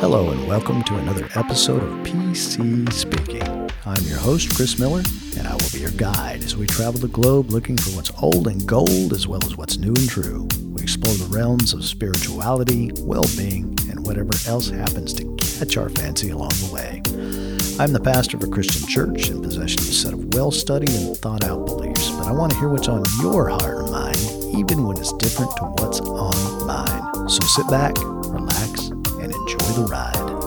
Hello, and welcome to another episode of PC Speaking. I'm your host, Chris Miller, and I will be your guide as we travel the globe looking for what's old and gold as well as what's new and true. We explore the realms of spirituality, well being, and whatever else happens to catch our fancy along the way. I'm the pastor of a Christian church in possession of a set of well studied and thought out beliefs, but I want to hear what's on your heart and mind, even when it's different to what's on mine. So sit back, the ride.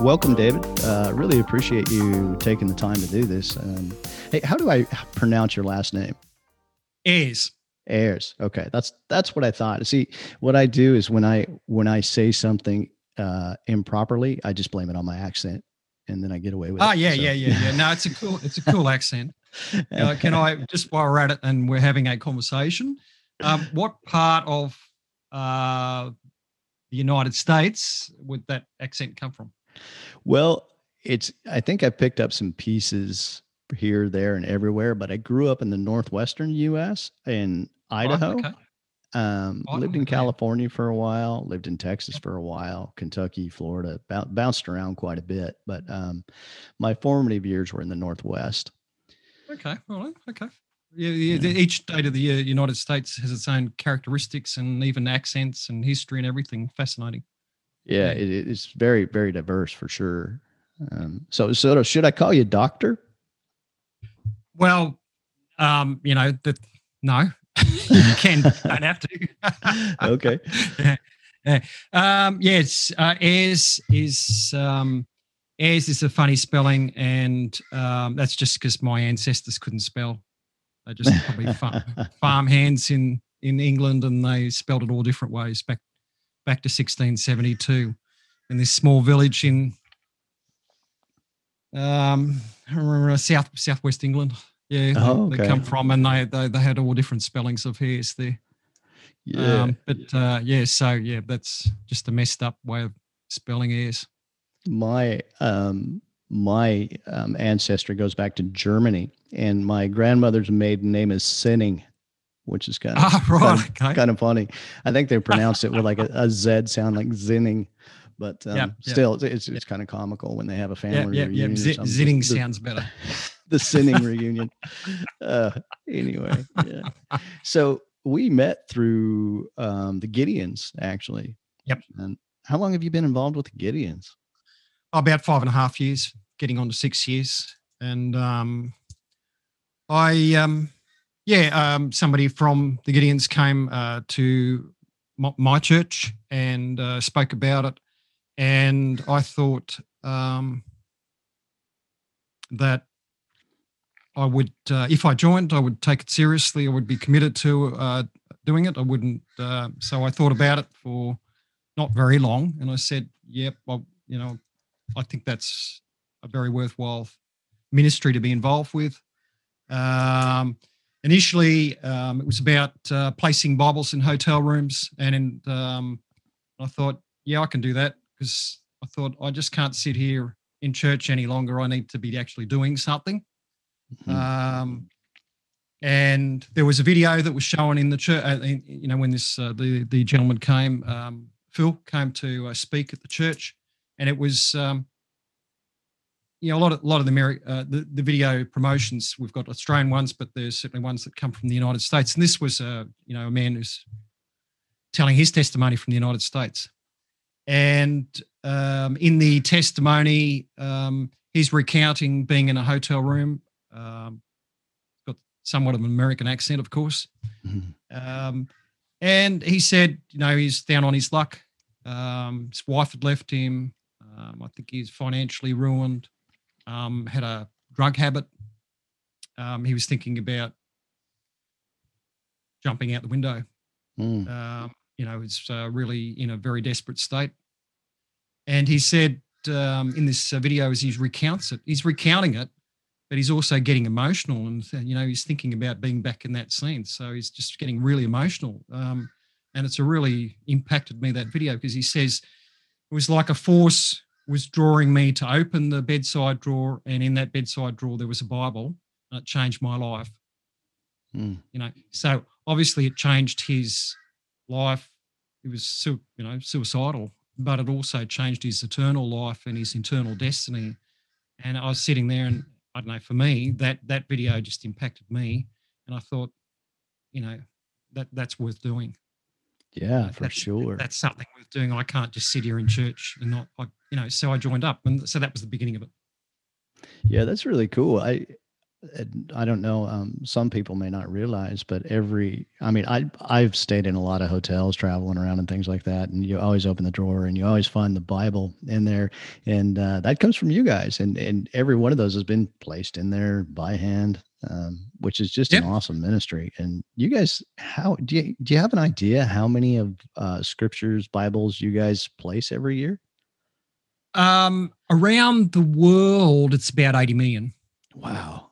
Welcome, David. Uh, really appreciate you taking the time to do this. Um, hey, how do I pronounce your last name? Ayres. Ayres. Okay, that's that's what I thought. See, what I do is when I when I say something uh, improperly, I just blame it on my accent, and then I get away with oh, it. Oh yeah, so. yeah, yeah, yeah. No, it's a cool, it's a cool accent. Uh, can I just while we're at it and we're having a conversation? Um, what part of uh, the United States would that accent come from? Well, it's. I think I picked up some pieces here, there, and everywhere, but I grew up in the northwestern U.S. in Idaho. Oh, okay. Um, oh, lived in California for a while, lived in Texas for a while, Kentucky, Florida, b- bounced around quite a bit. But um, my formative years were in the Northwest. Okay, all right, okay. Yeah, yeah, yeah. Each state of the United States has its own characteristics and even accents and history and everything. Fascinating. Yeah, it, it's very, very diverse for sure. Um, so, so should I call you doctor? Well, um, you know, that no, you can don't have to. okay. yeah. Yeah. Um, yes, uh, is um, is a funny spelling, and um, that's just because my ancestors couldn't spell. They just probably farm, farm hands in in England, and they spelled it all different ways back back to 1672 in this small village in um, I remember south southwest England. Yeah, oh, okay. they come from, and they, they they had all different spellings of hairs there. Yeah, um, but uh, yeah, so yeah, that's just a messed up way of spelling hairs. My um, my um, ancestry goes back to Germany, and my grandmother's maiden name is Sinning, which is kind of, ah, right, kind, of okay. kind, of funny. I think they pronounce it with like a, a Z sound, like Zinning. But um, yep, still, it's, it's kind of comical when they have a family reunion. Yeah, Z- zinning the, sounds better. the sinning reunion. Uh, anyway, yeah. So we met through um, the Gideons, actually. Yep. And how long have you been involved with the Gideons? About five and a half years, getting on to six years. And um, I, um, yeah, um, somebody from the Gideons came uh, to my, church and uh, spoke about it and I thought um, that I would, uh, if I joined, I would take it seriously. I would be committed to uh, doing it. I wouldn't. Uh, so I thought about it for not very long, and I said, "Yep, well, you know, I think that's a very worthwhile ministry to be involved with." Um, initially, um, it was about uh, placing Bibles in hotel rooms, and um, I thought, "Yeah, I can do that." because I thought I just can't sit here in church any longer. I need to be actually doing something. Mm-hmm. Um, and there was a video that was shown in the church. Uh, you know, when this uh, the the gentleman came, um, Phil came to uh, speak at the church, and it was. Um, you know, a lot of a lot of the, uh, the the video promotions we've got Australian ones, but there's certainly ones that come from the United States. And this was a you know a man who's telling his testimony from the United States. And um, in the testimony, um, he's recounting being in a hotel room. Um, got somewhat of an American accent, of course. Mm-hmm. and he said, you know, he's down on his luck. Um, his wife had left him. Um, I think he's financially ruined. Um, had a drug habit. he was thinking about jumping out the window. Mm. you know, it's uh, really in a very desperate state. And he said um, in this uh, video, as he recounts it, he's recounting it, but he's also getting emotional, and uh, you know he's thinking about being back in that scene. So he's just getting really emotional, um, and it's a really impacted me that video because he says it was like a force was drawing me to open the bedside drawer, and in that bedside drawer there was a Bible, and it changed my life. Mm. You know, so obviously it changed his life he was you know suicidal, but it also changed his eternal life and his eternal destiny. And I was sitting there, and I don't know, for me, that that video just impacted me, and I thought, you know, that that's worth doing. Yeah, for that's, sure. That's something worth doing. I can't just sit here in church and not, I, you know. So I joined up, and so that was the beginning of it. Yeah, that's really cool. I I don't know. Um, some people may not realize, but every, I mean, I I've stayed in a lot of hotels, traveling around and things like that, and you always open the drawer and you always find the Bible in there, and uh, that comes from you guys, and and every one of those has been placed in there by hand, um, which is just an awesome ministry. And you guys, how do you do you have an idea how many of uh, scriptures Bibles you guys place every year? Um, around the world, it's about eighty million. Wow.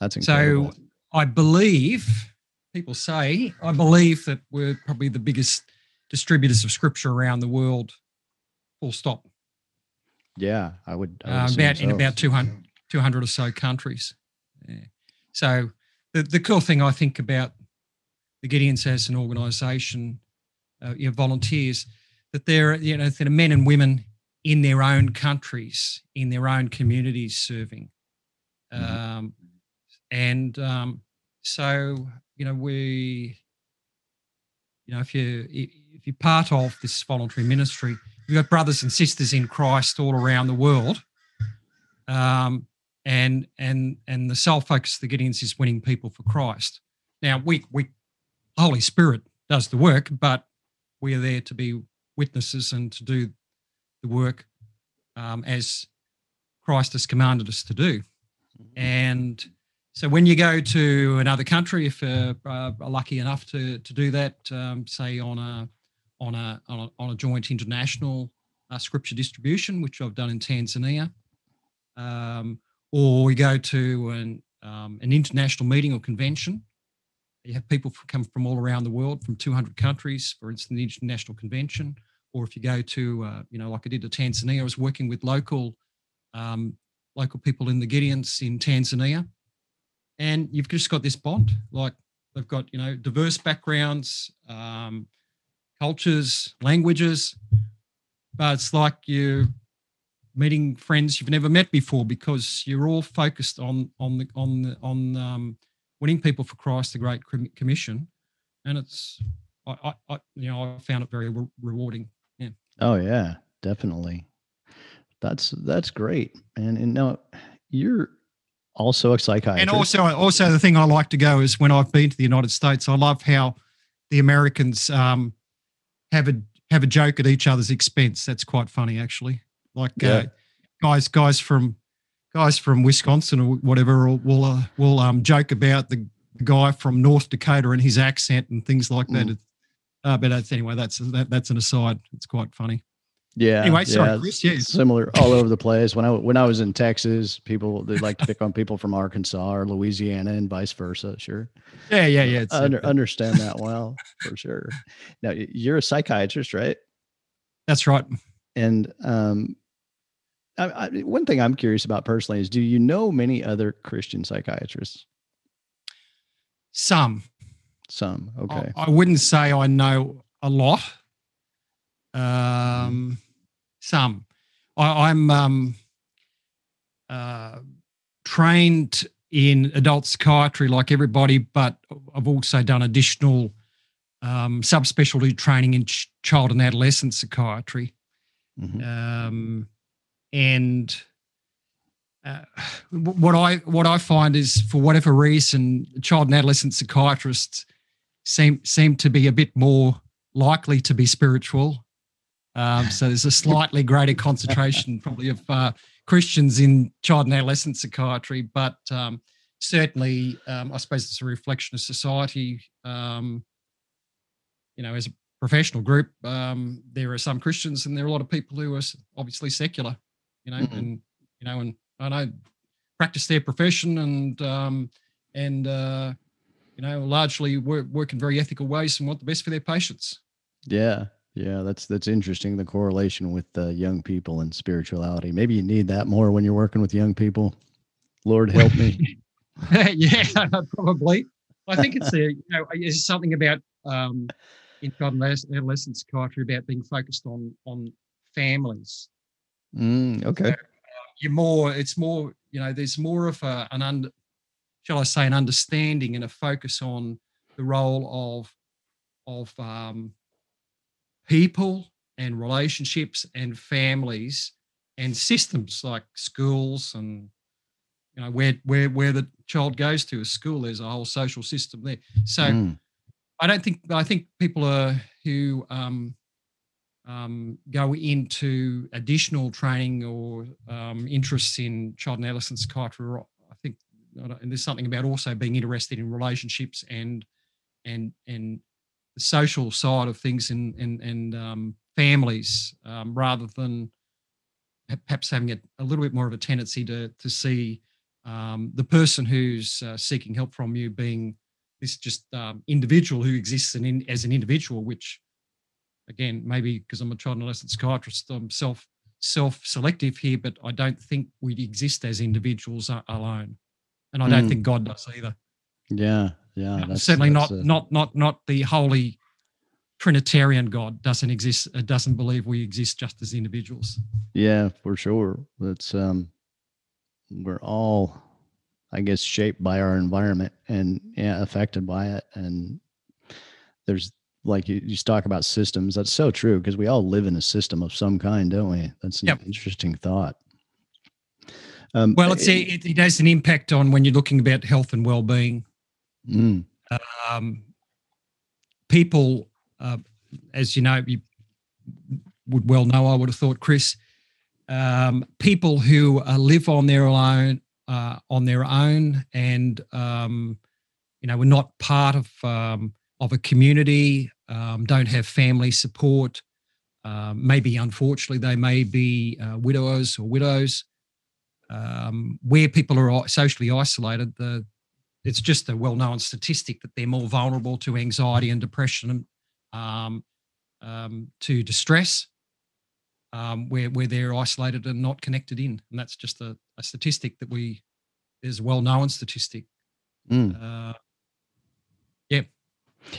That's incredible. So I believe people say I believe that we're probably the biggest distributors of scripture around the world. Full stop. Yeah, I would. I would uh, about so. in about 200, 200 or so countries. Yeah. So the the cool thing I think about the Gideons as an organisation, uh, you know, volunteers, that they're you know that are men and women in their own countries, in their own communities, serving. Mm-hmm. Um, and um, so you know we you know if you if you're part of this voluntary ministry you've got brothers and sisters in christ all around the world um, and and and the sole focus of the gideons is winning people for christ now we we holy spirit does the work but we are there to be witnesses and to do the work um, as christ has commanded us to do mm-hmm. and so when you go to another country, if uh, are lucky enough to to do that, um, say on a on a on a, joint international uh, scripture distribution, which I've done in Tanzania, um, or we go to an um, an international meeting or convention. You have people come from all around the world, from 200 countries, for instance, the international convention. Or if you go to, uh, you know, like I did to Tanzania, I was working with local um, local people in the Gideons in Tanzania and you've just got this bond. Like they've got you know diverse backgrounds, um, cultures, languages, but it's like you meeting friends you've never met before because you're all focused on on the on the, on um, winning people for Christ, the Great Commission, and it's I, I, you know I found it very re- rewarding. Yeah. Oh yeah, definitely. That's that's great, and and now you're also a psychiatrist. And also, also the thing I like to go is when I've been to the United States, I love how the Americans um, have a have a joke at each other's expense. That's quite funny, actually. Like uh, yeah. uh, guys, guys from guys from Wisconsin or whatever will will, uh, will um, joke about the guy from North Dakota and his accent and things like that. Mm. Uh, but that's, anyway, that's that, that's an aside. It's quite funny. Yeah. Anyway, sorry, yeah, Chris. Yes. Similar all over the place. When I when I was in Texas, people they like to pick on people from Arkansas or Louisiana and vice versa. Sure. Yeah, yeah, yeah. I under, understand that well for sure. Now you're a psychiatrist, right? That's right. And um, I, I, one thing I'm curious about personally is, do you know many other Christian psychiatrists? Some. Some. Okay. I, I wouldn't say I know a lot. Um, some. I, am um, uh, trained in adult psychiatry like everybody, but I've also done additional um, subspecialty training in ch- child and adolescent psychiatry. Mm-hmm. Um, and uh, what I what I find is, for whatever reason, child and adolescent psychiatrists seem seem to be a bit more likely to be spiritual um, so there's a slightly greater concentration probably of uh, Christians in child and adolescent psychiatry, but um, certainly um, I suppose it's a reflection of society. Um, you know, as a professional group, um, there are some Christians and there are a lot of people who are obviously secular. You know, mm-hmm. and you know, and I don't know practice their profession and um, and uh, you know largely work, work in very ethical ways and want the best for their patients. Yeah, yeah, that's that's interesting. The correlation with uh, young people and spirituality. Maybe you need that more when you're working with young people. Lord help me. yeah, probably. I think it's a you know it's something about um, in child and adolescent psychiatry about being focused on on families. Mm, okay. So, uh, you're more. It's more. You know, there's more of a, an under, shall I say, an understanding and a focus on the role of of um, people and relationships and families and systems like schools and you know where where where the child goes to a school. There's a whole social system there. So mm. i don't think i think people are who um, um, go into additional training or um, interests in child and adolescent psychiatry i think and there's something about also being interested in relationships and and and the social side of things and and and um, families um, rather than perhaps having a, a, little bit more of a tendency to to see um, the person who's uh, seeking help from you being this just um, individual who exists in, as an individual, which again maybe because I'm a child and adolescent psychiatrist, I'm self self selective here, but I don't think we exist as individuals alone, and I don't mm. think God does either. Yeah, yeah, that's, certainly that's not a... not not not the holy Trinitarian God doesn't exist. Uh, doesn't believe we exist just as individuals. Yeah, for sure. That's um, we're all, I guess, shaped by our environment and yeah, affected by it. And there's like you, you talk about systems. That's so true because we all live in a system of some kind, don't we? That's an yep. interesting thought. Um, well, it's, it, it, it, has an impact on when you're looking about health and well-being. Mm. Um, people, uh, as you know, you would well know. I would have thought, Chris, um, people who uh, live on their own, uh, on their own, and um, you know, we're not part of um, of a community, um, don't have family support. Uh, maybe, unfortunately, they may be uh, widowers or widows. Um, where people are socially isolated, the it's just a well-known statistic that they're more vulnerable to anxiety and depression, um, um, to distress, um, where where they're isolated and not connected in, and that's just a, a statistic that we is a well-known statistic. Mm. Uh, yeah,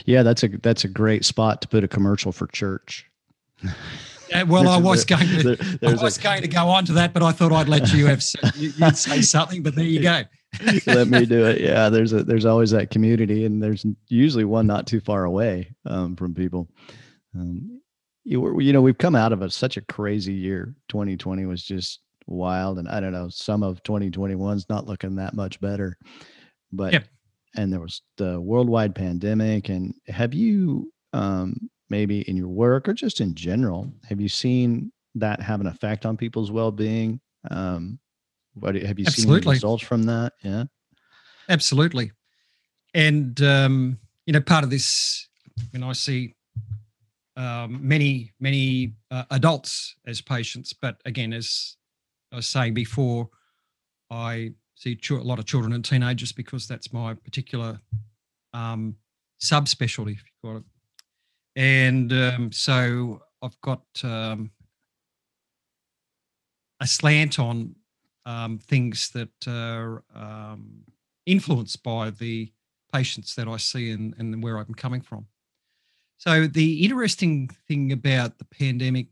yeah, that's a that's a great spot to put a commercial for church. Yeah, well, I was going to there, I was a, going to go on to that, but I thought I'd let you have you'd say something. But there you go. let me do it. Yeah, there's a there's always that community, and there's usually one not too far away um, from people. Um, you, you know, we've come out of a, such a crazy year. 2020 was just wild, and I don't know. Some of 2021's not looking that much better, but yep. and there was the worldwide pandemic. And have you um, maybe in your work or just in general, have you seen that have an effect on people's well-being? Um, what have you Absolutely. seen results from that? Yeah. Absolutely. And um, you know, part of this, when I see um, many, many uh, adults as patients, but again, as I was saying before, I see a lot of children and teenagers because that's my particular um, subspecialty, if you call it. And um, so I've got um, a slant on um, things that are um, influenced by the patients that I see and, and where I'm coming from. So, the interesting thing about the pandemic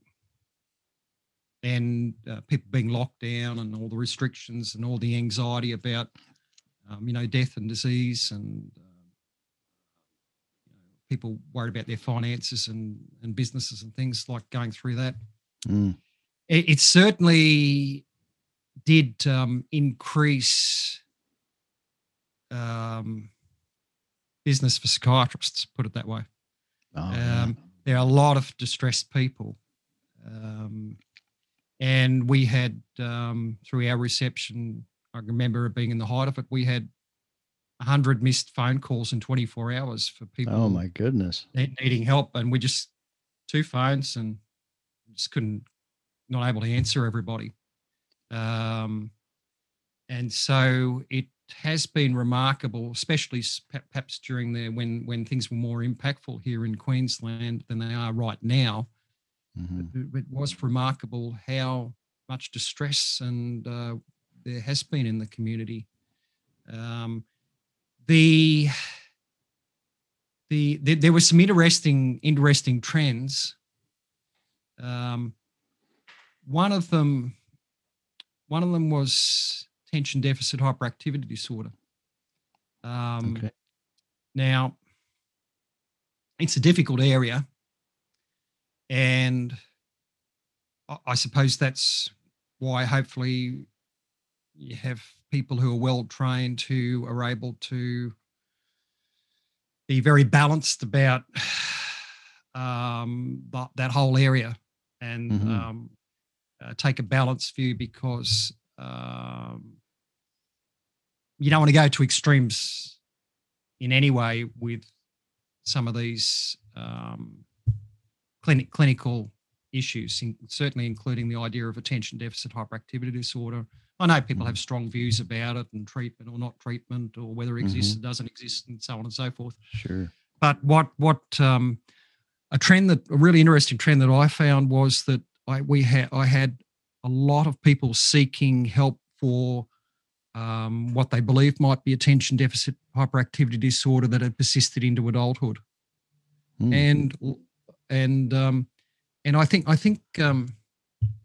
and uh, people being locked down and all the restrictions and all the anxiety about, um, you know, death and disease and uh, you know, people worried about their finances and, and businesses and things like going through that. Mm. It, it certainly did um, increase um, business for psychiatrists, put it that way. Oh, um, there are a lot of distressed people. Um, and we had, um, through our reception, I remember being in the height of it, we had 100 missed phone calls in 24 hours for people. Oh, my goodness. Needing help. And we just, two phones and just couldn't, not able to answer everybody. Um, and so it has been remarkable, especially perhaps during the when when things were more impactful here in Queensland than they are right now. Mm-hmm. It, it, was remarkable how much distress and uh, there has been in the community. Um, the the, the there were some interesting interesting trends. Um, one of them, one of them was attention deficit hyperactivity disorder. Um, okay. Now, it's a difficult area, and I suppose that's why hopefully you have people who are well trained who are able to be very balanced about um, that, that whole area and mm-hmm. um, uh, take a balanced view because um, you don't want to go to extremes in any way with some of these um, clinic, clinical issues, in, certainly including the idea of attention deficit hyperactivity disorder. I know people have mm-hmm. strong views about it and treatment or not treatment or whether it exists mm-hmm. or doesn't exist and so on and so forth. Sure. But what what um, a trend that a really interesting trend that I found was that I we had I had a lot of people seeking help for um, what they believed might be attention deficit hyperactivity disorder that had persisted into adulthood, mm. and and um, and I think I think um,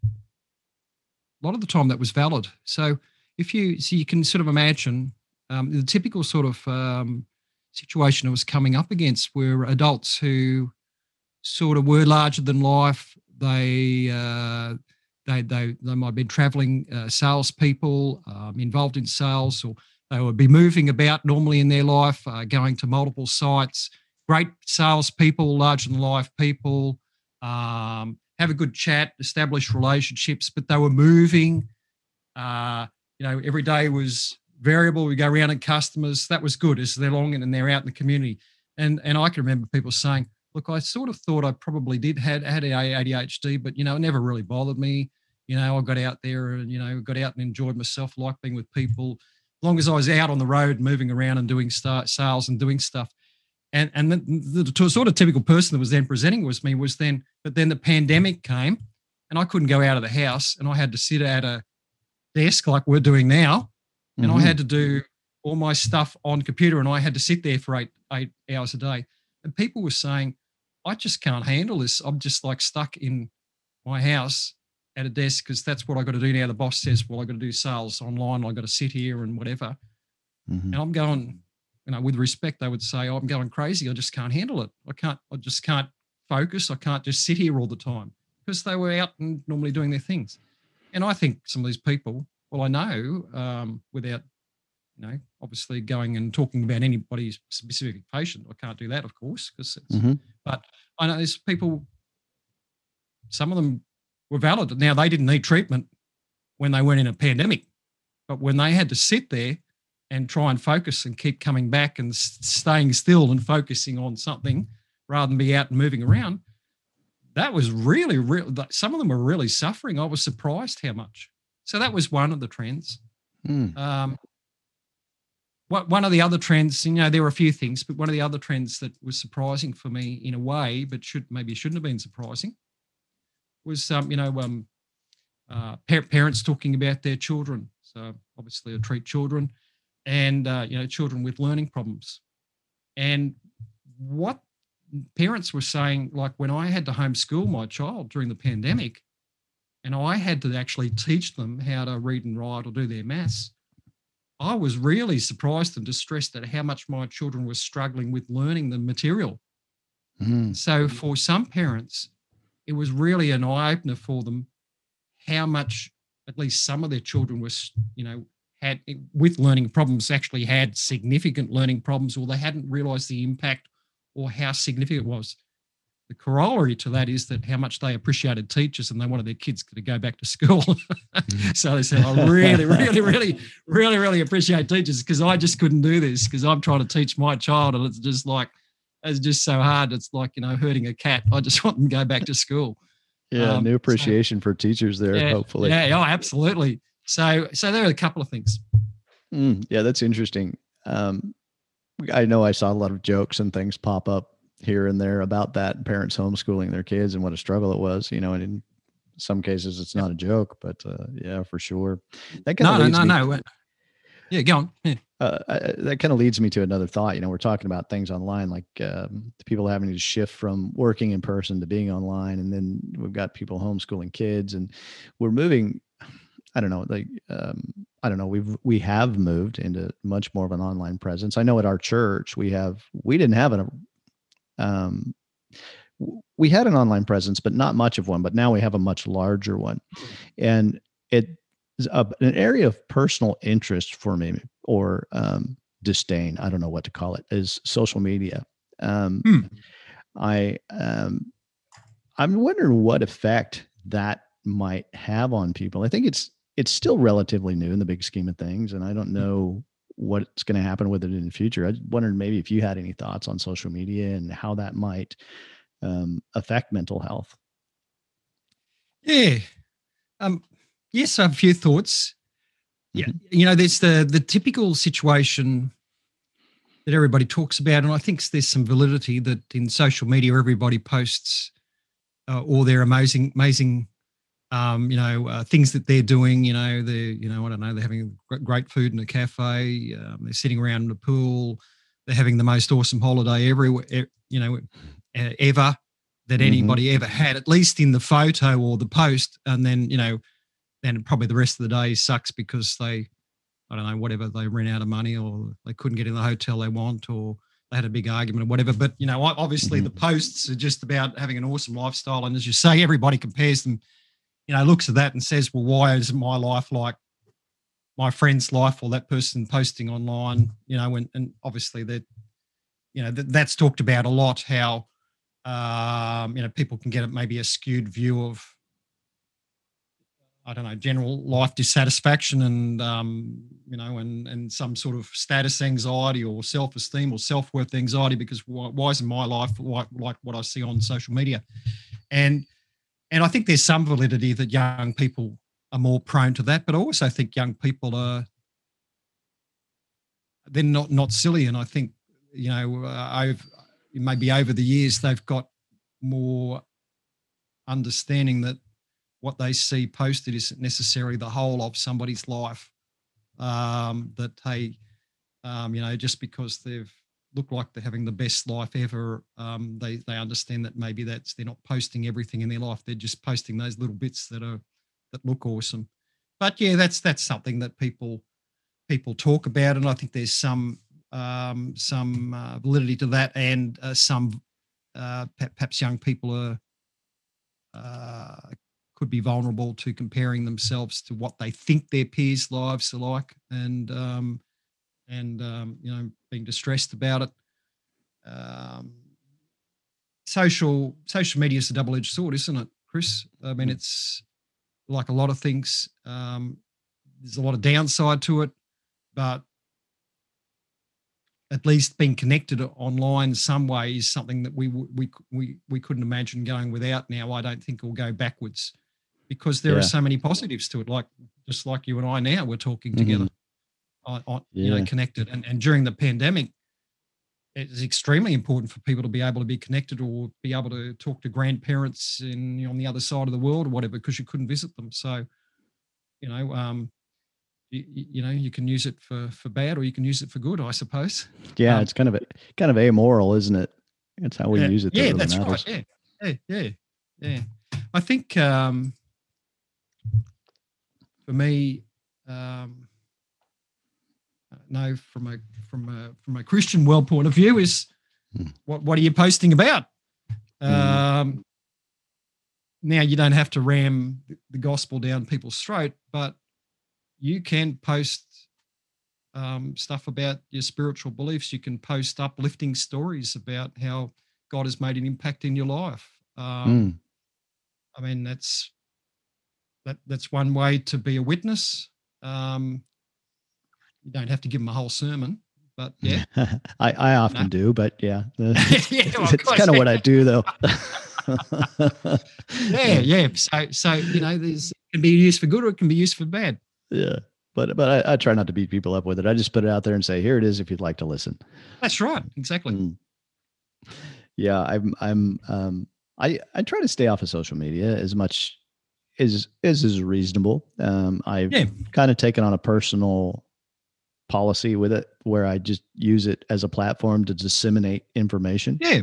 a lot of the time that was valid. So if you so you can sort of imagine um, the typical sort of um, situation I was coming up against were adults who sort of were larger than life. They uh, they they they might have been traveling uh, salespeople um, involved in sales, or they would be moving about normally in their life, uh, going to multiple sites. Great salespeople, larger than life people, um, have a good chat, establish relationships, but they were moving. Uh, you know, every day was variable. We go around and customers. That was good as they're long and they're out in the community. And and I can remember people saying, look, I sort of thought I probably did had had ADHD, but you know, it never really bothered me. You know, I got out there and you know, got out and enjoyed myself, like being with people. As long as I was out on the road, moving around and doing start sales and doing stuff, and and the, the, sort of typical person that was then presenting was me was then but then the pandemic came and i couldn't go out of the house and i had to sit at a desk like we're doing now and mm-hmm. i had to do all my stuff on computer and i had to sit there for eight eight hours a day and people were saying i just can't handle this i'm just like stuck in my house at a desk because that's what i got to do now the boss says well i got to do sales online i got to sit here and whatever mm-hmm. and i'm going you know, with respect, they would say, oh, I'm going crazy. I just can't handle it. I can't, I just can't focus. I can't just sit here all the time because they were out and normally doing their things. And I think some of these people, well, I know um, without, you know, obviously going and talking about anybody's specific patient, I can't do that, of course, because mm-hmm. but I know there's people, some of them were valid. Now, they didn't need treatment when they weren't in a pandemic, but when they had to sit there and try and focus and keep coming back and staying still and focusing on something rather than be out and moving around. That was really, real. Some of them were really suffering. I was surprised how much. So that was one of the trends. Mm. Um, what, one of the other trends, you know, there were a few things, but one of the other trends that was surprising for me in a way, but should maybe shouldn't have been surprising, was um, you know um, uh, parents talking about their children. So obviously, I treat children and uh, you know children with learning problems and what parents were saying like when i had to homeschool my child during the pandemic and i had to actually teach them how to read and write or do their maths i was really surprised and distressed at how much my children were struggling with learning the material mm. so for some parents it was really an eye-opener for them how much at least some of their children were you know had with learning problems actually had significant learning problems or they hadn't realized the impact or how significant it was the corollary to that is that how much they appreciated teachers and they wanted their kids to go back to school. Mm. so they said, I really, really, really, really, really appreciate teachers because I just couldn't do this because I'm trying to teach my child and it's just like, it's just so hard. It's like, you know, hurting a cat. I just want them to go back to school. Yeah, um, new appreciation so, for teachers there, yeah, hopefully. Yeah, oh, absolutely. So, so there are a couple of things. Mm, yeah, that's interesting. Um, I know I saw a lot of jokes and things pop up here and there about that parents homeschooling their kids and what a struggle it was. You know, and in some cases it's not a joke, but uh, yeah, for sure. That no, no, no, me- no. Yeah, go on. Yeah. uh, that kind of leads me to another thought. You know, we're talking about things online, like um, people having to shift from working in person to being online, and then we've got people homeschooling kids, and we're moving. I don't know, like um, I don't know. We've we have moved into much more of an online presence. I know at our church we have we didn't have an um, we had an online presence, but not much of one. But now we have a much larger one, and it is a, an area of personal interest for me or um, disdain. I don't know what to call it. Is social media. Um, hmm. I um, I'm wondering what effect that might have on people. I think it's it's still relatively new in the big scheme of things, and I don't hmm. know what's going to happen with it in the future. I wondered maybe if you had any thoughts on social media and how that might um, affect mental health. Yeah. Um, yes, I have a few thoughts. Yeah, mm-hmm. you know, there's the the typical situation that everybody talks about, and I think there's some validity that in social media everybody posts uh, all their amazing, amazing, um, you know, uh, things that they're doing. You know, they're, you know, I don't know, they're having great food in a cafe, um, they're sitting around in the pool, they're having the most awesome holiday everywhere, you know, ever that mm-hmm. anybody mm-hmm. ever had, at least in the photo or the post. And then, you know, then probably the rest of the day sucks because they, I don't know, whatever, they ran out of money or they couldn't get in the hotel they want or they had a big argument or whatever. But, you know, obviously mm-hmm. the posts are just about having an awesome lifestyle. And as you say, everybody compares them, you know, looks at that and says, well, why is my life like my friend's life or that person posting online, you know, and, and obviously that, you know, that, that's talked about a lot, how, um, you know, people can get maybe a skewed view of, I don't know, general life dissatisfaction and, um, you know, and, and some sort of status anxiety or self esteem or self worth anxiety because why, why, isn't my life like, like what I see on social media? And, and I think there's some validity that young people are more prone to that, but I also think young people are, they're not, not silly. And I think, you know, uh, I've, maybe over the years they've got more understanding that what they see posted isn't necessarily the whole of somebody's life. Um, that hey, um, you know, just because they've looked like they're having the best life ever, um, they they understand that maybe that's they're not posting everything in their life. They're just posting those little bits that are that look awesome. But yeah, that's that's something that people people talk about, and I think there's some um, some uh, validity to that, and uh, some uh, perhaps young people are uh, could be vulnerable to comparing themselves to what they think their peers' lives are like, and um, and um, you know being distressed about it. Um, social social media is a double edged sword, isn't it, Chris? I mean, mm. it's like a lot of things. Um, there's a lot of downside to it, but at least being connected online some way is something that we we we we couldn't imagine going without. Now I don't think we'll go backwards because there yeah. are so many positives to it. Like just like you and I now we're talking mm-hmm. together, on, on yeah. you know, connected. And and during the pandemic, it's extremely important for people to be able to be connected or be able to talk to grandparents in you know, on the other side of the world or whatever because you couldn't visit them. So, you know, um, you, you, know you can use it for for bad or you can use it for good i suppose yeah um, it's kind of a, kind of amoral isn't it it's how we yeah, use it that yeah really that's matters. right yeah yeah yeah yeah i think um for me um no from a from a from a christian world point of view is hmm. what what are you posting about hmm. um now you don't have to ram the gospel down people's throat but you can post um, stuff about your spiritual beliefs. You can post uplifting stories about how God has made an impact in your life. Um, mm. I mean, that's that that's one way to be a witness. Um, you don't have to give them a whole sermon, but yeah, I, I often no. do, but yeah, yeah well, it's kind of what I do though. yeah, yeah. So, so you know, there's it can be used for good or it can be used for bad yeah but but I, I, try not to beat people up with it. I just put it out there and say, here it is if you'd like to listen. That's right, exactly. Mm. Yeah, I'm I'm um I I try to stay off of social media as much as as is reasonable. Um I've yeah. kind of taken on a personal policy with it where I just use it as a platform to disseminate information. Yeah.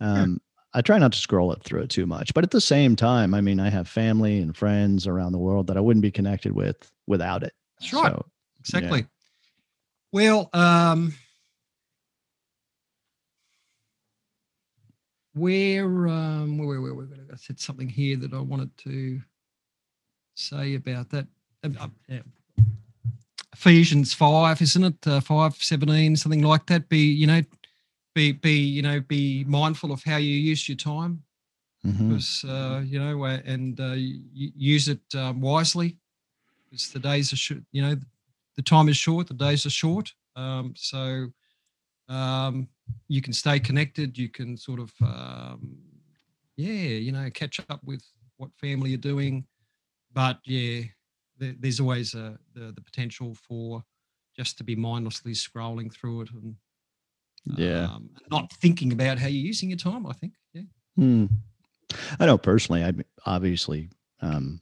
Um, I try not to scroll it through it too much, but at the same time, I mean, I have family and friends around the world that I wouldn't be connected with without it. That's right. So, exactly. Yeah. Well, um, where, um, where, where, where, I said something here that I wanted to say about that. Um, yeah. Ephesians 5, isn't it? Uh, 5, 17, something like that. Be, you know, be, be, you know, be mindful of how you use your time mm-hmm. because, uh, you know, uh, and uh, use it um, wisely because the days are, short, you know, the time is short, the days are short. Um, so um, you can stay connected. You can sort of, um, yeah, you know, catch up with what family are doing. But yeah, there's always a, the, the potential for just to be mindlessly scrolling through it and yeah. um, not thinking about how you're using your time i think yeah. Hmm. i know personally i obviously um,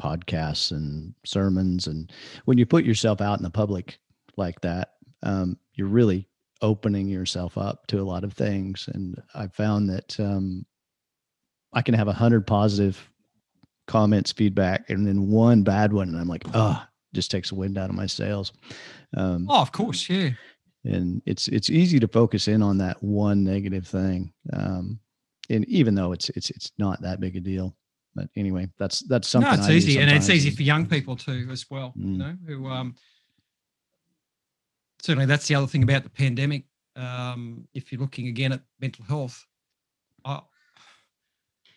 podcasts and sermons and when you put yourself out in the public like that um, you're really opening yourself up to a lot of things. And i found that um, i can have a hundred positive comments, feedback, and then one bad one, and I'm like, oh, just takes the wind out of my sails. Um, oh, of course, yeah. And it's it's easy to focus in on that one negative thing, um, and even though it's it's it's not that big a deal. But anyway, that's that's something. No, it's I easy, and it's easy for young people too, as well. Mm. You know, who um, certainly that's the other thing about the pandemic. Um, if you're looking again at mental health, I,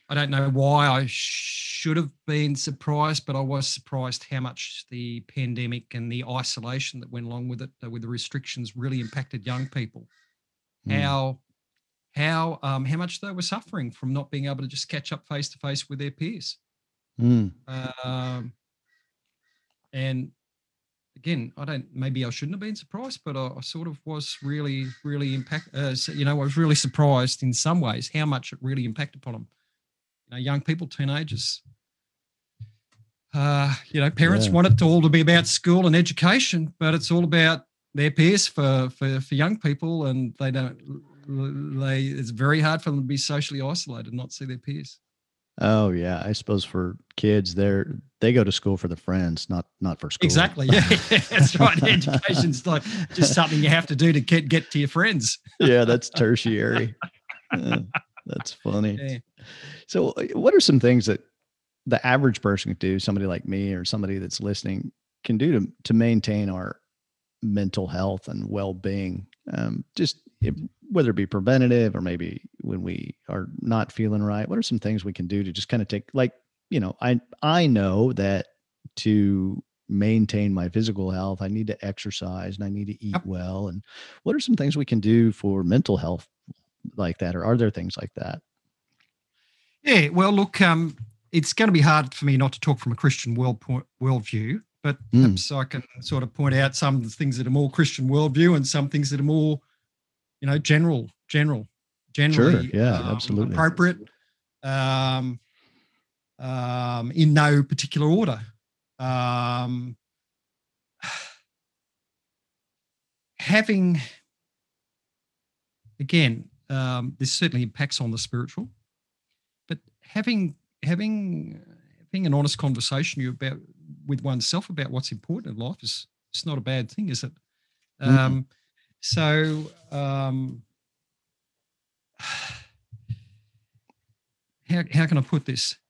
I don't know why I should have been surprised, but I was surprised how much the pandemic and the isolation that went along with it, uh, with the restrictions, really impacted young people. Mm. How how um, how much they were suffering from not being able to just catch up face to face with their peers. Mm. Um, and again, I don't. Maybe I shouldn't have been surprised, but I, I sort of was really, really impact. Uh, you know, I was really surprised in some ways how much it really impacted upon them you know, young people, teenagers. Uh, you know, parents yeah. want it to all to be about school and education, but it's all about their peers for, for, for young people, and they don't. They it's very hard for them to be socially isolated, and not see their peers. Oh yeah, I suppose for kids, they're they go to school for the friends, not not for school. Exactly. Yeah, that's right. Education's like just something you have to do to get get to your friends. yeah, that's tertiary. That's funny. So, uh, what are some things that the average person can do, somebody like me or somebody that's listening, can do to to maintain our mental health and well being? Um, just whether it be preventative or maybe when we are not feeling right. What are some things we can do to just kind of take, like, you know, I I know that to maintain my physical health, I need to exercise and I need to eat well. And what are some things we can do for mental health like that, or are there things like that? Yeah, well, look, um, it's going to be hard for me not to talk from a Christian world point, worldview, but mm. perhaps I can sort of point out some of the things that are more Christian worldview and some things that are more, you know, general, general, generally, sure. yeah, um, absolutely appropriate, um, um, in no particular order. Um, having, again, um, this certainly impacts on the spiritual But having having having an honest conversation you about with oneself about what's important in life is it's not a bad thing, is it? Mm-hmm. Um, so um, how how can I put this?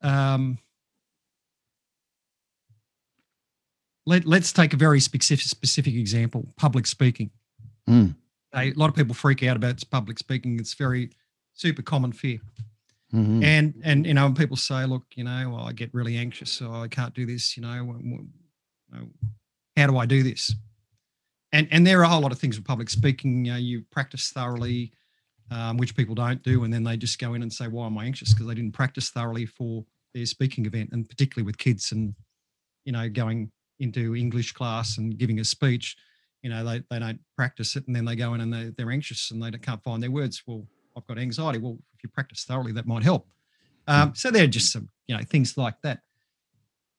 Um, let, let's take a very specific specific example: public speaking. Mm. A lot of people freak out about public speaking. It's very super common fear. Mm-hmm. And and you know, people say, look, you know, well, I get really anxious, so I can't do this. You know, how do I do this? And and there are a whole lot of things with public speaking. You know, you practice thoroughly, um, which people don't do, and then they just go in and say, why am I anxious? Because they didn't practice thoroughly for their speaking event, and particularly with kids and you know going into English class and giving a speech. You know, they, they don't practice it, and then they go in and they, they're anxious and they can't find their words. Well, I've got anxiety. Well, if you practice thoroughly, that might help. Um, so there are just some, you know, things like that.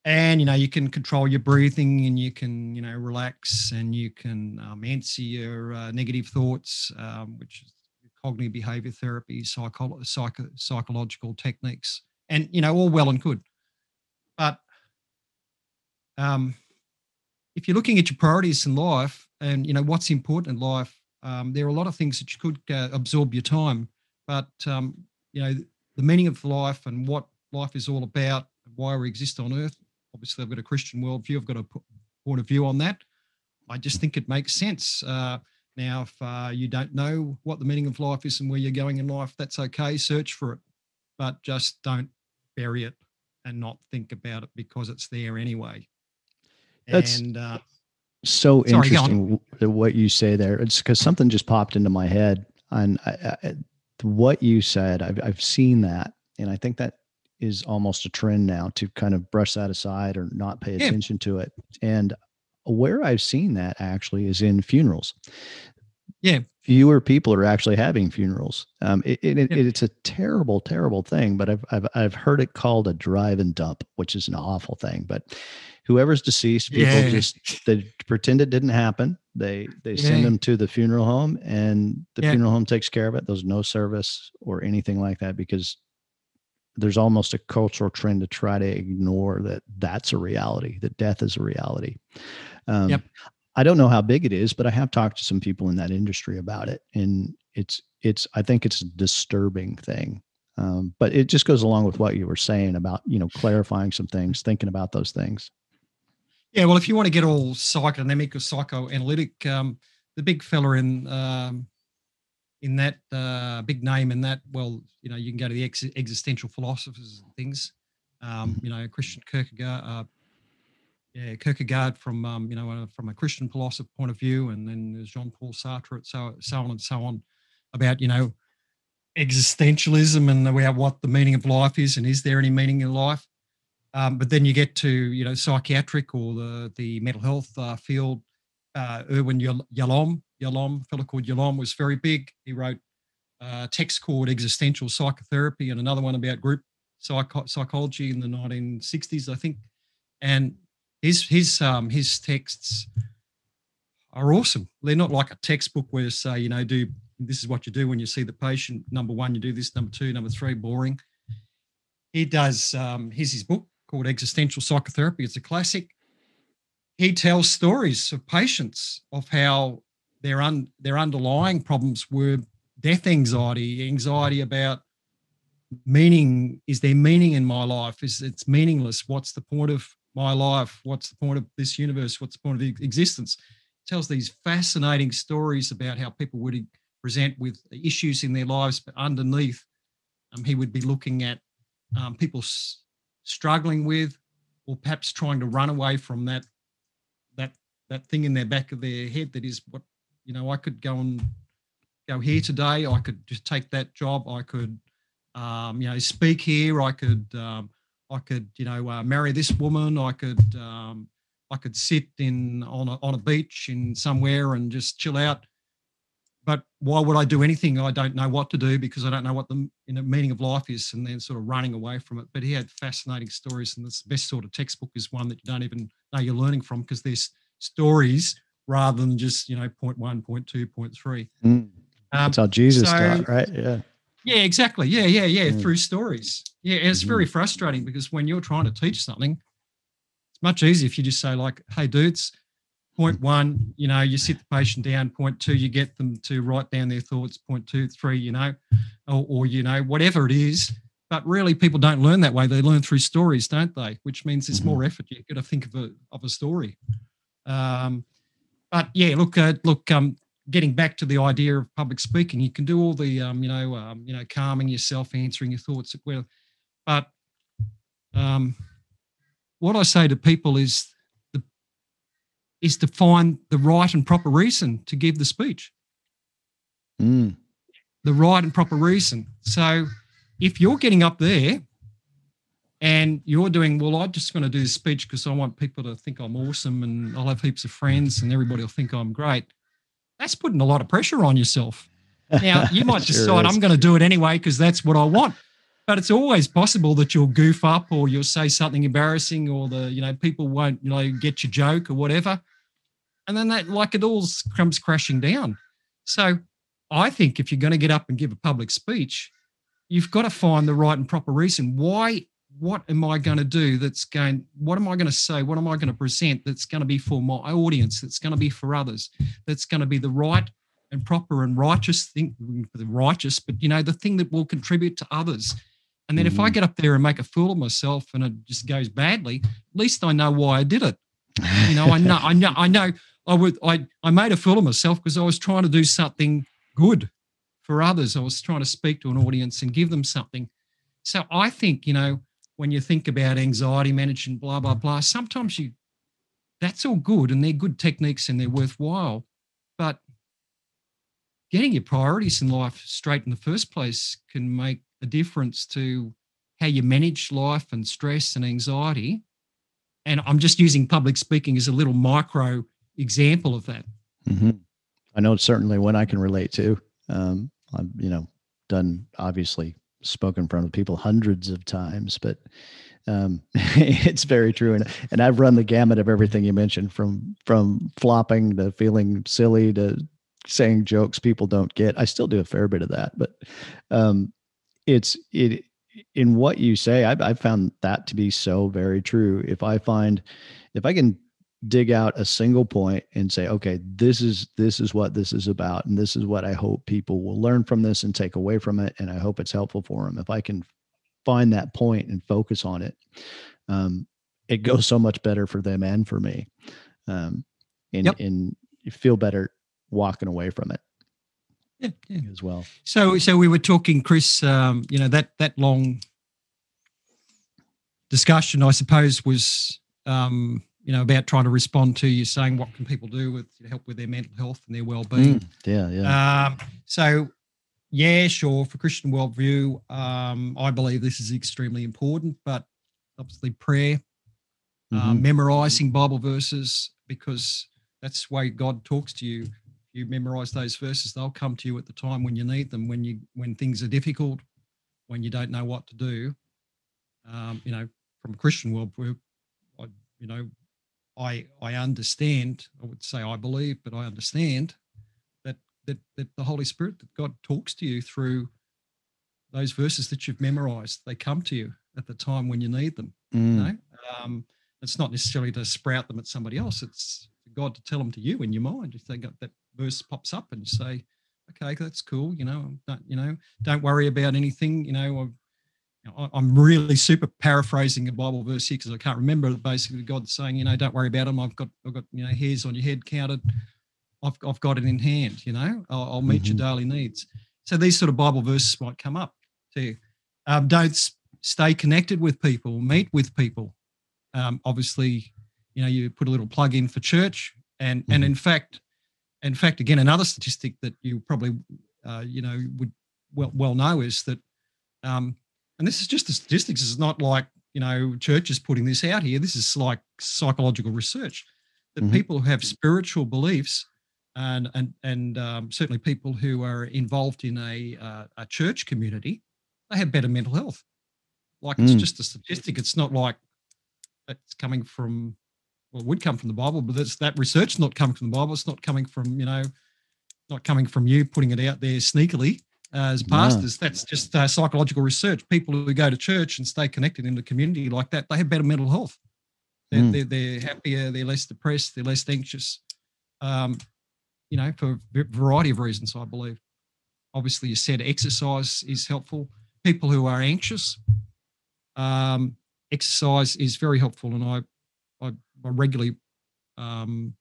and you know you can control your breathing and you can you know relax and you can um, answer your uh, negative thoughts um, which is cognitive behavior therapy psycho- psycho- psychological techniques and you know all well and good but um, if you're looking at your priorities in life and you know what's important in life um, there are a lot of things that you could uh, absorb your time but um, you know the meaning of life and what life is all about why we exist on earth obviously I've got a Christian worldview, I've got a point of view on that. I just think it makes sense. Uh, now, if uh, you don't know what the meaning of life is and where you're going in life, that's okay. Search for it, but just don't bury it and not think about it because it's there anyway. That's and, uh, so sorry, interesting what you say there. It's because something just popped into my head, and I, I, what you said, I've I've seen that, and I think that is almost a trend now to kind of brush that aside or not pay attention yeah. to it. And where I've seen that actually is in funerals. Yeah. Fewer people are actually having funerals. Um, it, it, yeah. it, it's a terrible, terrible thing, but I've, I've, I've heard it called a drive and dump, which is an awful thing, but whoever's deceased, people yeah. just, they pretend it didn't happen. They, they send them to the funeral home and the funeral home takes care of it. There's no service or anything like that because there's almost a cultural trend to try to ignore that that's a reality, that death is a reality. Um, yep. I don't know how big it is, but I have talked to some people in that industry about it, and it's it's I think it's a disturbing thing. Um, but it just goes along with what you were saying about you know clarifying some things, thinking about those things. Yeah, well, if you want to get all psychodynamic or psychoanalytic, um, the big fella in um, in that uh, big name in that well you know you can go to the ex- existential philosophers and things um, mm-hmm. you know christian kierkegaard uh, yeah kierkegaard from um, you know uh, from a christian philosopher point of view and then there's jean-paul sartre so so on and so on about you know existentialism and about what the meaning of life is and is there any meaning in life um, but then you get to you know psychiatric or the the mental health uh, field uh, Irvin Yalom, Yalom, a fellow called Yalom was very big. He wrote a text called Existential Psychotherapy and another one about group psycho- psychology in the 1960s, I think. And his his um, his texts are awesome. They're not like a textbook where you say, you know, do this is what you do when you see the patient. Number one, you do this. Number two, number three, boring. He does. Um, here's his book called Existential Psychotherapy. It's a classic he tells stories of patients of how their un, their underlying problems were death anxiety, anxiety about meaning. Is there meaning in my life? Is it's meaningless? What's the point of my life? What's the point of this universe? What's the point of existence? He tells these fascinating stories about how people would present with issues in their lives, but underneath, um, he would be looking at um, people s- struggling with, or perhaps trying to run away from that that thing in their back of their head that is what you know i could go and go here today i could just take that job i could um, you know speak here i could um, i could you know uh, marry this woman i could um, i could sit in on a, on a beach in somewhere and just chill out but why would i do anything i don't know what to do because i don't know what the you know, meaning of life is and then sort of running away from it but he had fascinating stories and the best sort of textbook is one that you don't even know you're learning from because there's stories rather than just you know point one, point two, point three. Mm. Um, That's how Jesus so, taught, right? Yeah. Yeah, exactly. Yeah, yeah, yeah. Mm. Through stories. Yeah, it's mm-hmm. very frustrating because when you're trying to teach something, it's much easier if you just say like, "Hey, dudes." Point one, you know, you sit the patient down. Point two, you get them to write down their thoughts. Point two, three, you know, or, or you know, whatever it is. But really, people don't learn that way. They learn through stories, don't they? Which means it's mm-hmm. more effort. You've got to think of a of a story. Um, but yeah, look, uh, look, um, getting back to the idea of public speaking, you can do all the, um, you know, um, you know, calming yourself, answering your thoughts well. But um, what I say to people is the is to find the right and proper reason to give the speech. Mm. The right and proper reason. So if you're getting up there and you're doing well i'm just going to do this speech because i want people to think i'm awesome and i'll have heaps of friends and everybody will think i'm great that's putting a lot of pressure on yourself. Now you might sure decide is. i'm going to do it anyway because that's what i want. But it's always possible that you'll goof up or you'll say something embarrassing or the you know people won't you know get your joke or whatever. And then that like it all comes crashing down. So i think if you're going to get up and give a public speech you've got to find the right and proper reason why what am i going to do that's going what am i going to say what am i going to present that's going to be for my audience that's going to be for others that's going to be the right and proper and righteous thing for the righteous but you know the thing that will contribute to others and then mm-hmm. if I mm-hmm. get up there and make a fool of myself and it just goes badly, at least I know why I did it. You know, I know, I know, I know. I would, I, I made a fool of myself because I was trying to do something good for others. I was trying to speak to an audience and give them something. So I think, you know, when you think about anxiety management, blah blah blah, sometimes you, that's all good and they're good techniques and they're worthwhile, but getting your priorities in life straight in the first place can make a difference to how you manage life and stress and anxiety. And I'm just using public speaking as a little micro example of that. Mm-hmm. I know it's certainly one I can relate to. Um, I've, you know, done obviously spoken in front of people hundreds of times, but um, it's very true. And, and I've run the gamut of everything you mentioned from, from flopping to feeling silly to saying jokes people don't get. I still do a fair bit of that, but um, it's it in what you say I've, I've found that to be so very true if i find if i can dig out a single point and say okay this is this is what this is about and this is what i hope people will learn from this and take away from it and i hope it's helpful for them if i can find that point and focus on it um, it goes so much better for them and for me um, and yep. and you feel better walking away from it yeah, yeah. as well. So, so we were talking, Chris. Um, you know that that long discussion, I suppose, was um, you know about trying to respond to you saying what can people do with to help with their mental health and their well-being. Mm, yeah, yeah. Um, so, yeah, sure. For Christian worldview, um, I believe this is extremely important, but obviously prayer, uh, mm-hmm. memorizing Bible verses, because that's the way God talks to you If you memorize those verses, they'll come to you at the time when you need them, when you when things are difficult, when you don't know what to do. Um, you know, from a Christian worldview, I, you know, I I understand. I would say I believe, but I understand that that that the Holy Spirit, that God talks to you through those verses that you've memorized. They come to you at the time when you need them. Mm. You know, um, it's not necessarily to sprout them at somebody else. It's God to tell them to you in your mind. If they got that verse pops up and you say, okay, that's cool. You know, don't, you know, don't worry about anything. You know, I'm really super paraphrasing a Bible verse here because I can't remember. Basically, God saying, you know, don't worry about them. I've got, I've got, you know, hairs on your head counted. I've, I've got it in hand. You know, I'll, I'll meet mm-hmm. your daily needs. So these sort of Bible verses might come up to you. Um, don't stay connected with people. Meet with people. Um, obviously, you know, you put a little plug in for church, and mm-hmm. and in fact, in fact, again, another statistic that you probably, uh, you know, would well well know is that, um, and this is just the statistics. It's not like you know churches putting this out here. This is like psychological research that mm-hmm. people who have spiritual beliefs, and and and um, certainly people who are involved in a uh, a church community, they have better mental health. Like it's mm. just a statistic. It's not like it's coming from well, it would come from the Bible, but that's that research not coming from the Bible. It's not coming from you know, not coming from you putting it out there sneakily uh, as pastors. That's just uh, psychological research. People who go to church and stay connected in the community like that, they have better mental health. They're, mm. they're, they're, happier. They're less depressed. They're less anxious. Um, you know, for a variety of reasons, I believe. Obviously, you said exercise is helpful. People who are anxious, um, exercise is very helpful, and I I, I regularly um,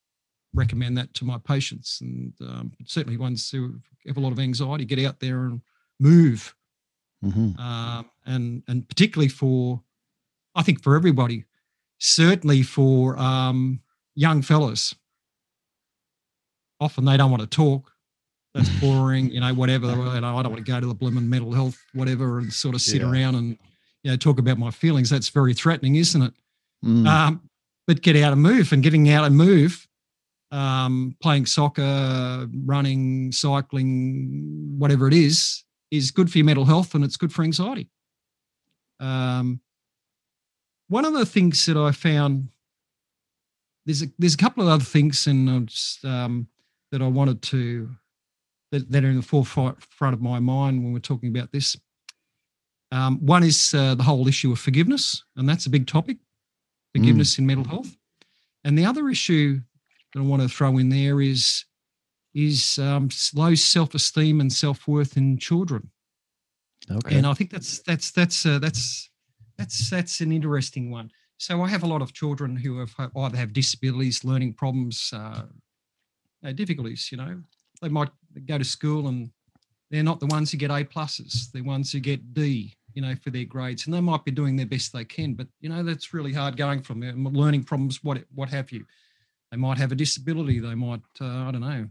recommend that to my patients, and um, certainly ones who have a lot of anxiety, get out there and move, mm-hmm. um, and and particularly for, I think for everybody, certainly for um, young fellas. Often they don't want to talk. That's boring, you know. Whatever, you know, I don't want to go to the blooming mental health, whatever, and sort of sit yeah. around and you know talk about my feelings. That's very threatening, isn't it? Mm. Um, but get out and move and getting out and move um, playing soccer running cycling whatever it is is good for your mental health and it's good for anxiety Um, one of the things that I found there's a, there's a couple of other things and just, um, that I wanted to that, that, are in the forefront of my mind when we're talking about this. Um, one is uh, the whole issue of forgiveness, and that's a big topic, forgiveness mm. in mental health. And the other issue that I want to throw in there is is um, low self esteem and self worth in children. Okay. And I think that's that's that's uh, that's that's that's an interesting one. So I have a lot of children who have either have disabilities, learning problems, uh, difficulties. You know, they might go to school and they're not the ones who get A pluses. They're ones who get D. You know, for their grades, and they might be doing their best they can, but you know that's really hard going from. Learning problems, what what have you. They might have a disability. They might, uh, I don't know,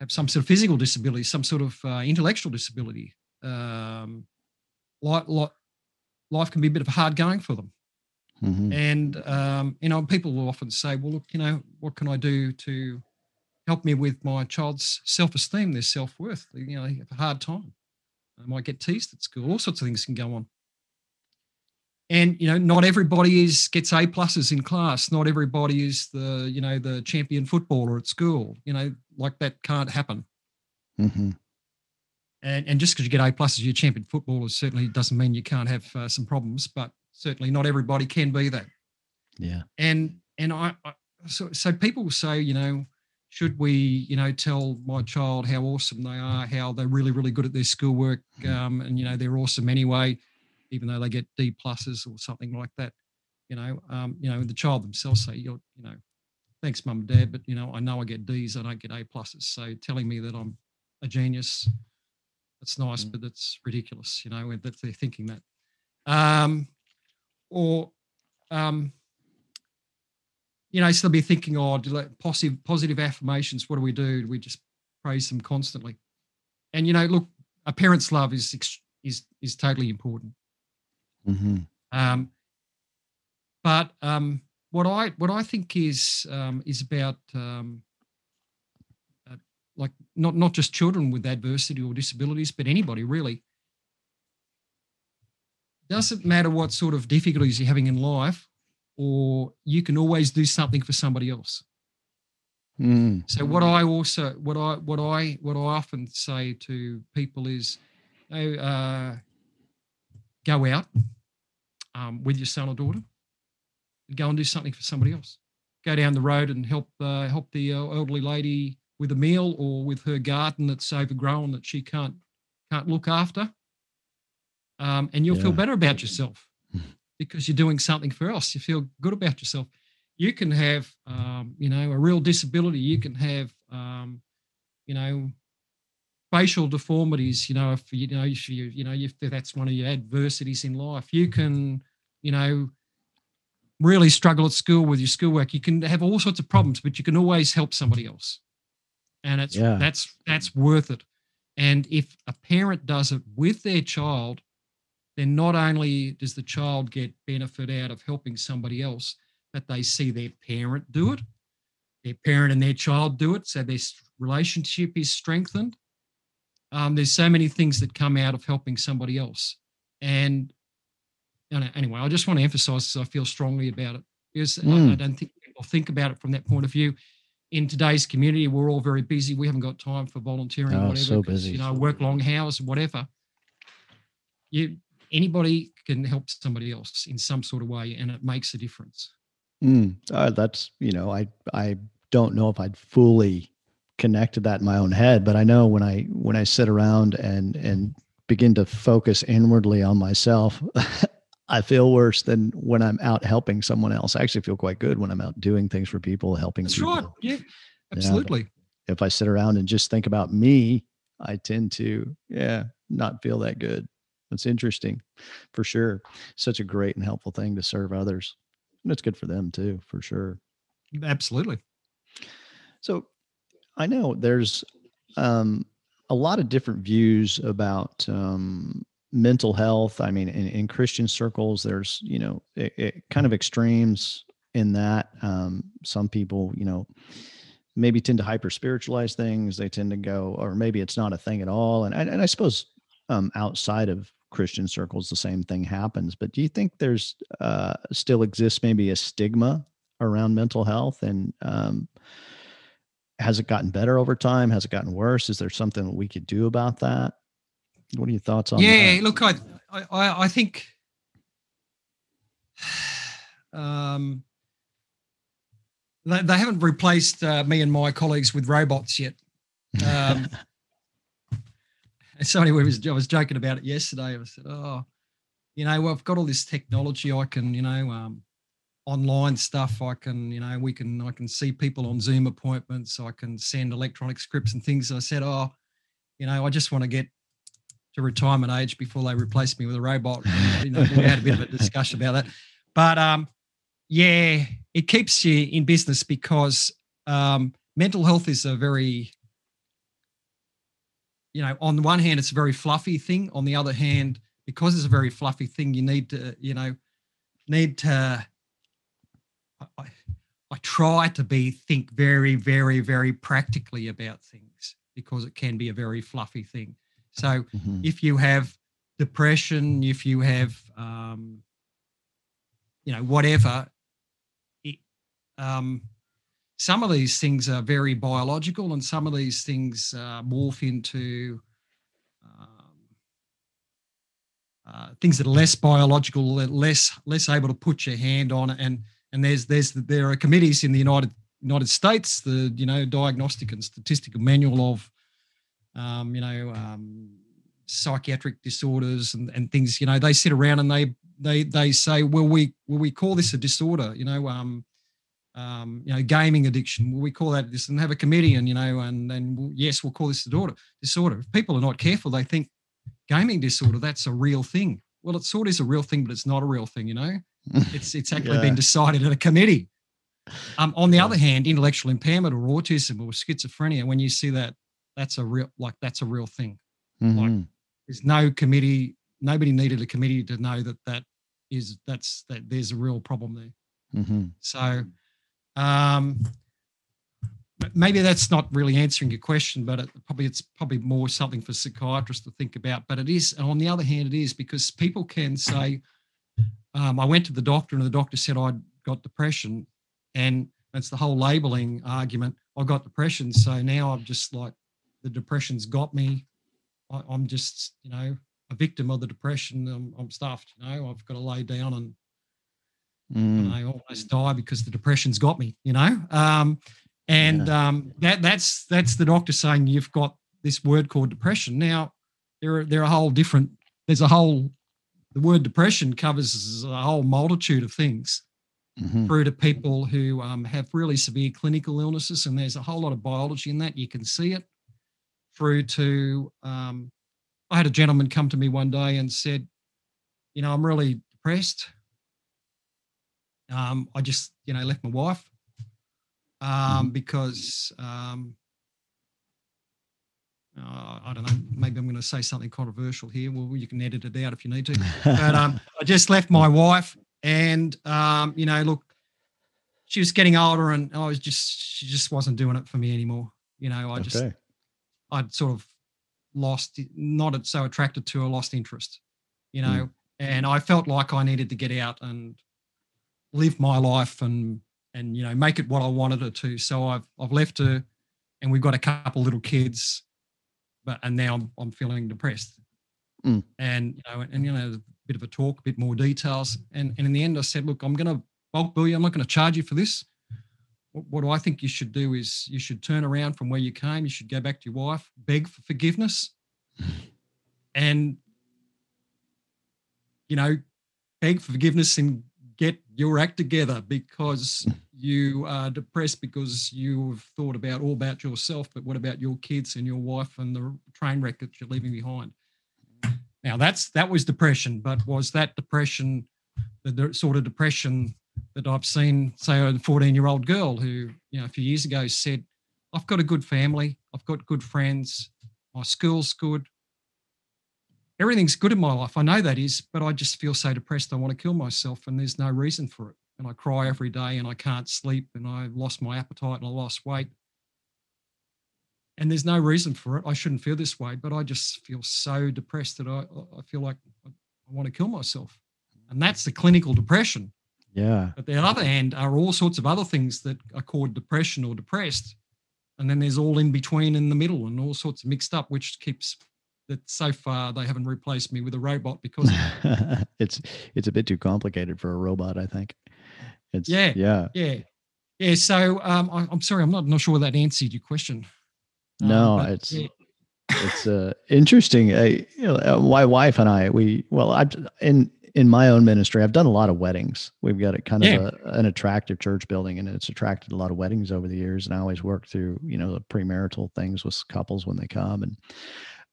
have some sort of physical disability, some sort of uh, intellectual disability. Um, life, life can be a bit of hard going for them. Mm-hmm. And, um, you know, people will often say, well, look, you know, what can I do to help me with my child's self esteem, their self worth? You know, they have a hard time. They might get teased at school, all sorts of things can go on and you know not everybody is gets a pluses in class. Not everybody is the you know the champion footballer at school. You know like that can't happen. Mm-hmm. and and just because you get a pluses you're champion footballer certainly doesn't mean you can't have uh, some problems but certainly not everybody can be that. Yeah. And and i, I so, so people say you know should we you know tell my child how awesome they are how they're really really good at their schoolwork mm-hmm. um, and you know they're awesome anyway even though they get D pluses or something like that. You know, um, you know, the child themselves say, "You're, you know, thanks, mum and dad, but you know, I know I get D's, I don't get A pluses." So telling me that I'm a genius, that's nice, mm. but that's ridiculous. You know, that they're thinking that. Um, or, um, you know, so they'll be thinking, "Oh, positive positive affirmations. What do we do? Do we just praise them constantly?" And you know, look, a parent's love is is is totally important. Mm-hmm. Um, but um, what I what I think is um, is about um, uh, like not not just children with adversity or disabilities, but anybody really. Doesn't matter what sort of difficulties you're having in life, or you can always do something for somebody else. Mm. So what I also what I what I what I often say to people is, know, uh, go out um, with your son or daughter and go and do something for somebody else. Go down the road and help uh, help the uh, elderly lady with a meal or with her garden that's overgrown that she can't can't look after. Um, and you'll yeah. feel better about yourself because you're doing something for us. You feel good about yourself. You can have, um, you know, a real disability. You can have, um, you know, facial deformities, you know, if you know, if you, you know, if that's one of your adversities in life, you can, you know, really struggle at school with your schoolwork. You can have all sorts of problems, but you can always help somebody else. And it's yeah. that's that's worth it. And if a parent does it with their child, then not only does the child get benefit out of helping somebody else, but they see their parent do it, their parent and their child do it. So their relationship is strengthened um, there's so many things that come out of helping somebody else. And anyway, I just want to emphasize I feel strongly about it because mm. I, I, hmm. don't think people think about it from that point of view. In today's community, we're all very busy. We haven't got time for volunteering, oh, whatever. So busy. You know, work long hours, whatever. You anybody can help somebody else in some sort of way, and it makes a difference. Mm. Uh, that's you know, I I don't know if I'd fully connected that in my own head but i know when i when i sit around and and begin to focus inwardly on myself i feel worse than when i'm out helping someone else. I actually feel quite good when i'm out doing things for people helping that's people. right. Yeah absolutely. yeah, if i sit around and just think about me i tend to yeah not feel that good. That's interesting for sure. Such a great and helpful thing to serve others. And it's good for them too for sure. Absolutely. So I know there's um, a lot of different views about um, mental health. I mean, in, in, Christian circles, there's you know it, it kind of extremes in that. Um, some people, you know, maybe tend to hyper spiritualize things. They tend to go, or maybe it's not a thing at all. And and I suppose um, outside of Christian circles, the same thing happens. But do you think there's uh, still exists maybe a stigma around mental health, and um, has it gotten better over time? Has it gotten worse? Is there something that we could do about that? What are your thoughts on that? yeah, that? look, I, I, I think um, they, they haven't replaced uh, me and my colleagues with robots yet. Um, somebody was I was joking about it yesterday. I said, "Oh, you know, well, I've got all this technology. I can, you know, um, online stuff. I can, you know, we can, I can see people on Zoom appointments. I can send electronic scripts and things." And I said, "Oh, you know, I just want to get to retirement age before they replace me with a robot." you know, we had a bit of a discussion about that, but um, yeah, it keeps you in business because um, mental health is a very you know, on the one hand, it's a very fluffy thing. On the other hand, because it's a very fluffy thing, you need to, you know, need to. I, I try to be think very, very, very practically about things because it can be a very fluffy thing. So mm-hmm. if you have depression, if you have, um, you know, whatever, it, um, some of these things are very biological and some of these things uh, morph into um, uh, things that are less biological less less able to put your hand on it and and there's there's there are committees in the united united states the you know diagnostic and statistical manual of um, you know um, psychiatric disorders and, and things you know they sit around and they they they say well we will we call this a disorder you know um, um, you know, gaming addiction. Will we call that this and have a committee, and you know, and then we'll, yes, we'll call this disorder. Disorder. If people are not careful, they think gaming disorder that's a real thing. Well, it sort of is a real thing, but it's not a real thing. You know, it's it's actually yeah. been decided at a committee. Um, on the yeah. other hand, intellectual impairment or autism or schizophrenia, when you see that, that's a real like that's a real thing. Mm-hmm. Like there's no committee. Nobody needed a committee to know that that is that's that there's a real problem there. Mm-hmm. So um, maybe that's not really answering your question, but it, probably it's probably more something for psychiatrists to think about. But it is, and on the other hand, it is because people can say, um, "I went to the doctor, and the doctor said I'd got depression," and it's the whole labeling argument. I've got depression, so now I'm just like the depression's got me. I, am just, you know, a victim of the depression. I'm, I'm stuffed. You know, I've got to lay down and Mm. I almost die because the depression's got me, you know. Um, and yeah. um, that that's that's the doctor saying you've got this word called depression. Now there are there are a whole different. There's a whole the word depression covers a whole multitude of things mm-hmm. through to people who um, have really severe clinical illnesses, and there's a whole lot of biology in that. You can see it through to. Um, I had a gentleman come to me one day and said, "You know, I'm really depressed. Um, I just, you know, left my wife um, mm-hmm. because um, uh, I don't know. Maybe I'm going to say something controversial here. Well, you can edit it out if you need to. But um, I just left my wife, and um, you know, look, she was getting older, and I was just, she just wasn't doing it for me anymore. You know, I okay. just, I'd sort of lost, not so attracted to her, lost interest. You know, mm. and I felt like I needed to get out and live my life and and you know make it what I wanted it to. So I've I've left her, and we've got a couple little kids, but and now I'm I'm feeling depressed. Mm. And you know, and you know, a bit of a talk, a bit more details, and and in the end, I said, look, I'm going to bulk bill you. I'm not going to charge you for this. What, what I think you should do is you should turn around from where you came. You should go back to your wife, beg for forgiveness, and you know, beg for forgiveness and get your act together because you are depressed because you've thought about all about yourself, but what about your kids and your wife and the train wreck that you're leaving behind? Now that's that was depression, but was that depression the sort of depression that I've seen, say, a 14 year old girl who, you know, a few years ago said, I've got a good family, I've got good friends, my school's good, everything's good in my life. I know that is, but I just feel so depressed. I want to kill myself, and there's no reason for it. And I cry every day, and I can't sleep, and I lost my appetite, and I lost weight. and there's no reason for it. I shouldn't feel this way, but I just feel so depressed that I, I feel like I want to kill myself. And that's the clinical depression. Yeah. But the other hand are all sorts of other things that are called depression or depressed. And then there's all in between in the middle and all sorts of mixed up, which keeps that so far they haven't replaced me with a robot because it's it's a bit too complicated for a robot, I think. It's yeah, yeah, yeah, yeah. So um, I, am sorry, I'm not not sure that answered your question. No, um, it's yeah. it's uh, interesting. I, you know, uh, my wife and I, we well, I in in my own ministry, I've done a lot of weddings. We've got a kind of a, an attractive church building, and it's attracted a lot of weddings over the years. And I always work through, you know, the premarital things with couples when they come. And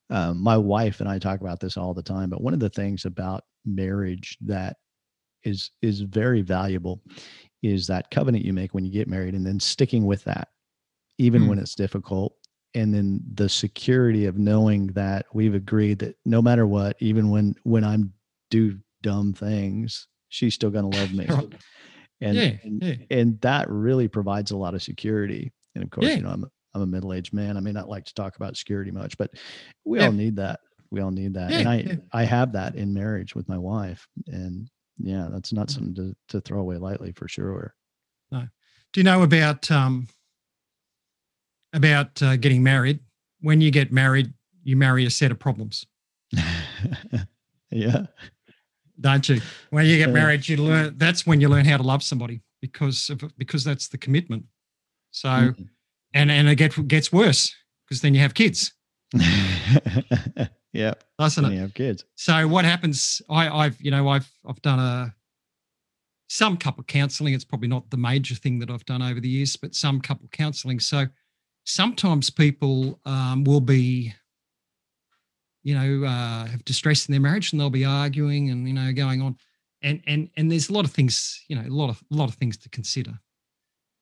um, my wife and I talk about this all the time. But one of the things about marriage that is is very valuable is that covenant you make when you get married, and then sticking with that, even mm. when it's difficult. And then the security of knowing that we've agreed that no matter what, even when when I'm do dumb things, she's still going to love me. And, yeah, and, yeah. and that really provides a lot of security. And of course, yeah. you know, I'm I'm a middle aged man. I may not like to talk about security much, but we all need that. We all need that. and I I have that in marriage with my wife. And yeah, that's not mm-hmm. something to, to throw away lightly for sure. No. Do you know about um about uh, getting married? When you get married, you marry a set of problems. yeah don't you? When you get married, you learn. That's when you learn how to love somebody because of, because that's the commitment. So, mm-hmm. And and it gets gets worse because then you have kids. yeah, doesn't it? You have kids. So what happens? I, I've you know I've I've done a some couple counselling. It's probably not the major thing that I've done over the years, but some couple counselling. So sometimes people um, will be you know, uh, have distress in their marriage and they'll be arguing and, you know, going on. And, and, and there's a lot of things, you know, a lot of, a lot of things to consider.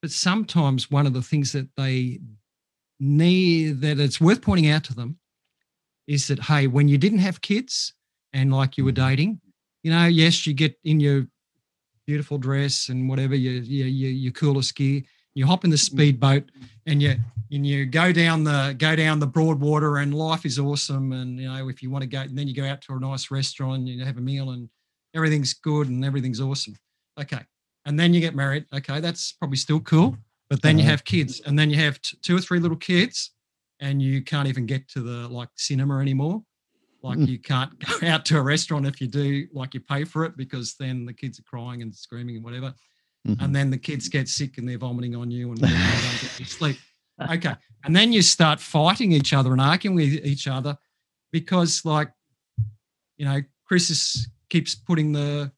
But sometimes one of the things that they need, that it's worth pointing out to them is that, hey, when you didn't have kids and like you were dating, you know, yes, you get in your beautiful dress and whatever, your, your, your coolest gear, you hop in the mm-hmm. speedboat and you and you go down the go down the Broadwater and life is awesome and you know if you want to go and then you go out to a nice restaurant and you have a meal and everything's good and everything's awesome okay and then you get married okay that's probably still cool but then you uh-huh. have kids and then you have t- two or three little kids and you can't even get to the like cinema anymore like mm. you can't go out to a restaurant if you do like you pay for it because then the kids are crying and screaming and whatever mm-hmm. and then the kids get sick and they're vomiting on you and they don't get sleep okay. And then you start fighting each other and arguing with each other because, like, you know, Chris is, keeps putting the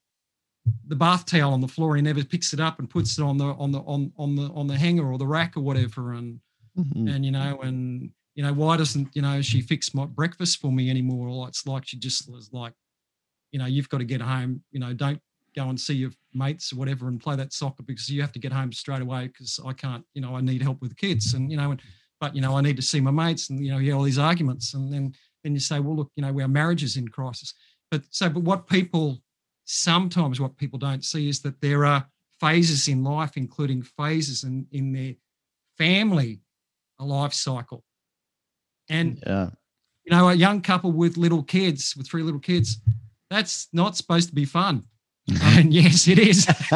the bath towel on the floor. He never picks it up and puts it on the on the on on the on the hanger or the rack or whatever. And mm-hmm. and you know, and you know, why doesn't you know she fix my breakfast for me anymore? Or it's like she just was like, you know, you've got to get home. You know, don't go and see your mates or whatever and play that soccer because you have to get home straight away because I can't, you know, I need help with the kids and, you know, and, but, you know, I need to see my mates and, you know, you all these arguments. And then, then you say, well, look, you know, our marriage is in crisis. But so, but what people, sometimes what people don't see is that there are phases in life, including phases in, in their family life cycle. And, yeah. you know, a young couple with little kids, with three little kids, that's not supposed to be fun and yes, it is.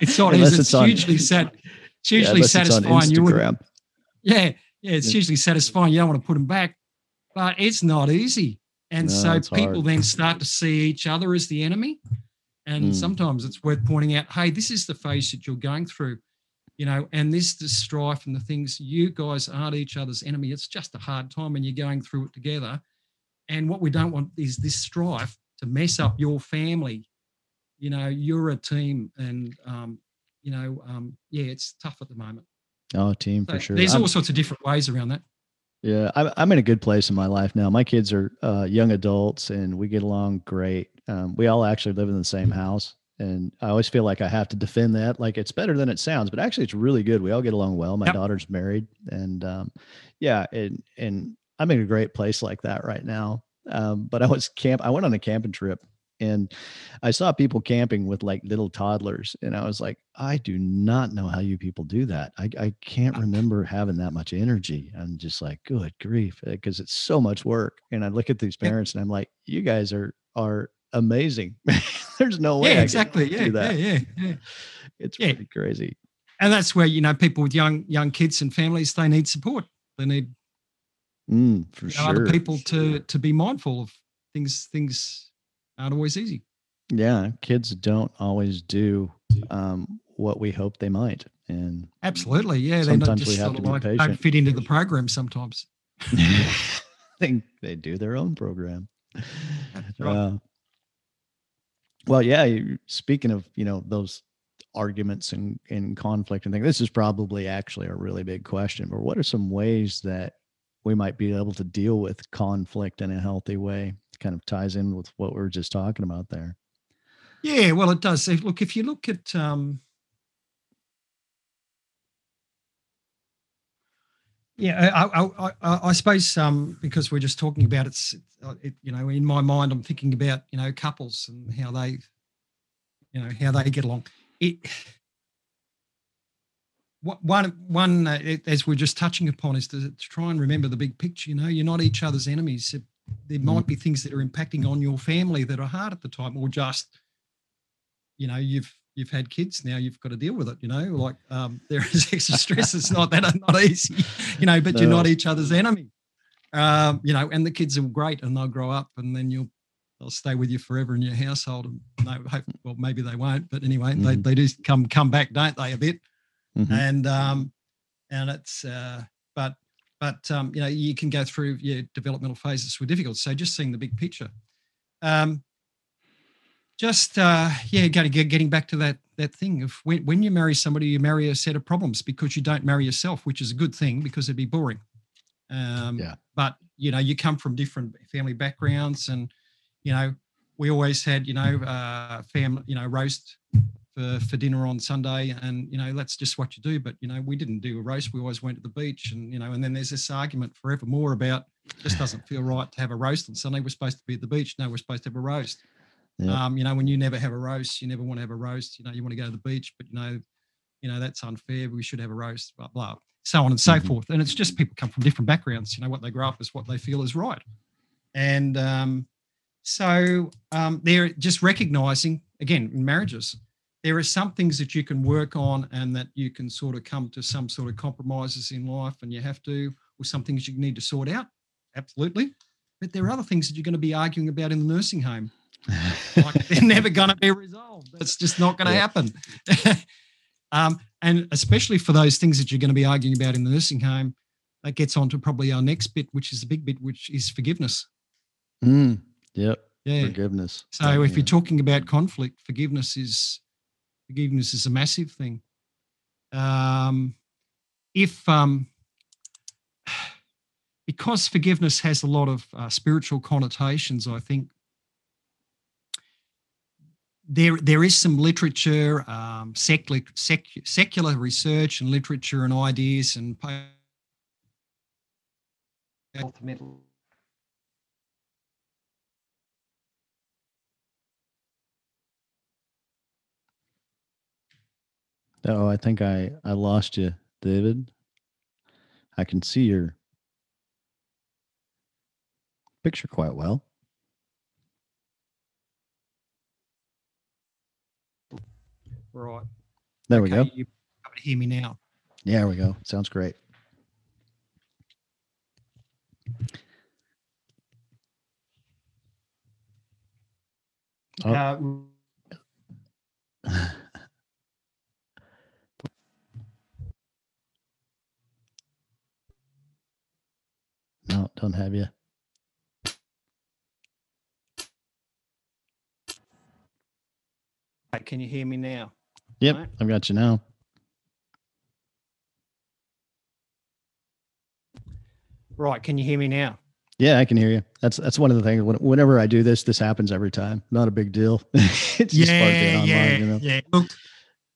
it's not. It's, it's hugely sad. It's hugely yeah, satisfying. You would, yeah, yeah, it's yeah. hugely satisfying. You don't want to put them back, but it's not easy. And no, so people hard. then start to see each other as the enemy. And mm. sometimes it's worth pointing out, hey, this is the phase that you're going through, you know, and this the strife and the things you guys aren't each other's enemy. It's just a hard time and you're going through it together. And what we don't want is this strife to mess up your family you know, you're a team, and um, you know, um, yeah, it's tough at the moment. Oh, team so for sure. There's I'm, all sorts of different ways around that. Yeah, I'm I'm in a good place in my life now. My kids are uh, young adults, and we get along great. Um, we all actually live in the same house, and I always feel like I have to defend that. Like it's better than it sounds, but actually, it's really good. We all get along well. My yep. daughter's married, and um, yeah, and and I'm in a great place like that right now. Um, but I was camp. I went on a camping trip And I saw people camping with like little toddlers, and I was like, I do not know how you people do that. I, I can't remember having that much energy. I'm just like, good grief, because it's so much work. And I look at these parents, and I'm like, you guys are are amazing. There's no way. Yeah, exactly. Yeah, yeah, yeah, yeah. It's yeah. pretty crazy. And that's where you know people with young young kids and families they need support. They need mm, for you know, sure. other people to to be mindful of things. Things aren't always easy. Yeah, kids don't always do um, what we hope they might, and absolutely, yeah, they not just sort of like don't fit into the program sometimes. I think they do their own program. Right. Uh, well, yeah. Speaking of you know those arguments and, and conflict and things, this is probably actually a really big question. But what are some ways that we might be able to deal with conflict in a healthy way? Kind of ties in with what we are just talking about there. Yeah, well, it does. Look, if you look at um, yeah, I, I, I, I suppose um, because we're just talking about it, it, you know, in my mind, I'm thinking about you know couples and how they, you know, how they get along. It one one uh, as we're just touching upon is to, to, try and remember the big picture. You know, you're not each other's enemies. There might be things that are impacting on your family that are hard at the time, or just you know you've you've had kids now you've got to deal with it you know like um, there is extra stress it's not that not easy you know but no. you're not each other's enemy um, you know and the kids are great and they'll grow up and then you'll they'll stay with you forever in your household and they hope well maybe they won't but anyway mm-hmm. they, they do come come back don't they a bit mm-hmm. and um and it's uh but but um you know you can go through your developmental phases with difficult so just seeing the big picture um just uh, yeah, getting getting back to that that thing of when, when you marry somebody, you marry a set of problems because you don't marry yourself, which is a good thing because it'd be boring. Um, yeah. But you know, you come from different family backgrounds, and you know, we always had you know uh, family, you know, roast for for dinner on Sunday, and you know that's just what you do. But you know, we didn't do a roast. We always went to the beach, and you know, and then there's this argument forevermore about just doesn't feel right to have a roast on Sunday. We're supposed to be at the beach. No, we're supposed to have a roast. Yeah. Um, you know, when you never have a roast, you never want to have a roast. You know, you want to go to the beach, but you know, you know that's unfair. We should have a roast. Blah blah, so on and so mm-hmm. forth. And it's just people come from different backgrounds. You know, what they grow up is what they feel is right. And um, so um, they're just recognizing again in marriages, there are some things that you can work on and that you can sort of come to some sort of compromises in life, and you have to, or some things you need to sort out. Absolutely. But there are other things that you're going to be arguing about in the nursing home like they're never going to be resolved. That's just not going to yeah. happen. um, and especially for those things that you're going to be arguing about in the nursing home, that gets on to probably our next bit, which is the big bit, which is forgiveness. Mm, yep. Yeah. Forgiveness. So yeah. if you're talking about conflict, forgiveness is forgiveness is a massive thing. Um, if um, because forgiveness has a lot of uh, spiritual connotations, I think there there is some literature, um, secular, sec, secular research and literature and ideas and ultimately. Oh, I think I I lost you, David. I can see your picture quite well. Right. There okay, we go. You hear me now. Yeah, there we go. Sounds great. Oh. Uh, no, don't have you. Can you hear me now? Yep, right. I've got you now. Right, can you hear me now? Yeah, I can hear you. That's that's one of the things. Whenever I do this, this happens every time. Not a big deal. it's yeah, online, yeah, you know? yeah. Look,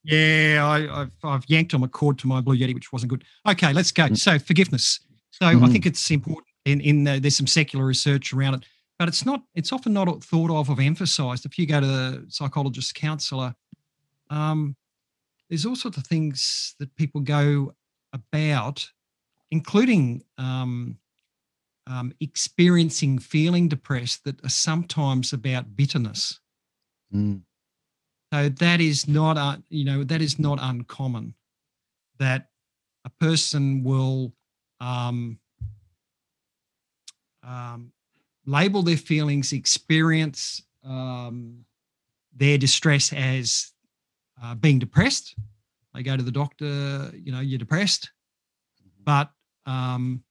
yeah, I, have I've yanked on a cord to my Blue Yeti, which wasn't good. Okay, let's go. Mm. So forgiveness. So mm-hmm. I think it's important. In in uh, there's some secular research around it. but it's not. It's often not thought of or emphasised. If you go to the psychologist, counsellor, um, there's all sorts of things that people go about, including um, um, experiencing feeling depressed that are sometimes about bitterness. Mm. So that is not, uh, you know, that is not uncommon. That a person will um, um, label their feelings, experience um, their distress as uh, being depressed. They go to the doctor, you know, you're depressed. Mm-hmm. But um,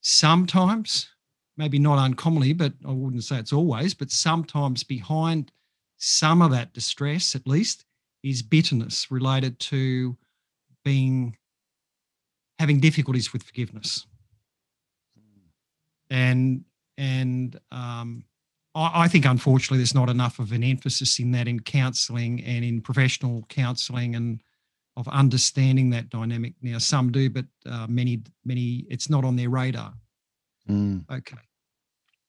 sometimes, maybe not uncommonly, but I wouldn't say it's always, but sometimes behind some of that distress, at least, is bitterness related to being having difficulties with forgiveness. And and um, I, I think unfortunately there's not enough of an emphasis in that in counselling and in professional counselling and of understanding that dynamic. Now some do, but uh, many many it's not on their radar. Mm. Okay.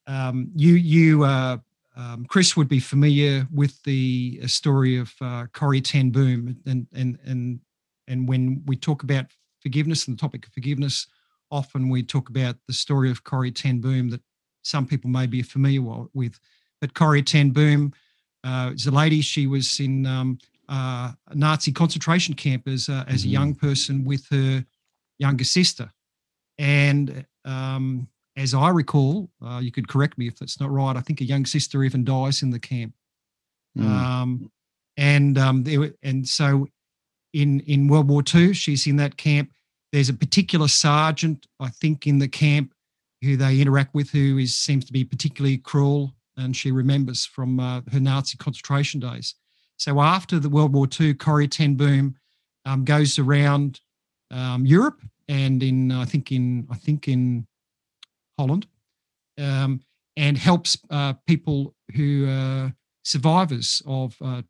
Um, you you uh, um, Chris would be familiar with the uh, story of uh, Corrie Ten Boom, and and and and when we talk about forgiveness and the topic of forgiveness, often we talk about the story of Corrie Ten Boom that some people may be familiar with. But Corrie Ten Boom uh, is a lady. She was in um, uh, a Nazi concentration camp as uh, as a young mm-hmm. person with her younger sister, and um, as I recall, uh, you could correct me if that's not right. I think a young sister even dies in the camp. Mm. Um, and um, there, and so in in World War II, she's in that camp. There's a particular sergeant, I think, in the camp who they interact with who is seems to be particularly cruel, and she remembers from uh, her Nazi concentration days. So after the World War II, Corrie Ten Boom um, goes around um, Europe and in I think in I think in Holland, um, and helps uh, people who are survivors of uh,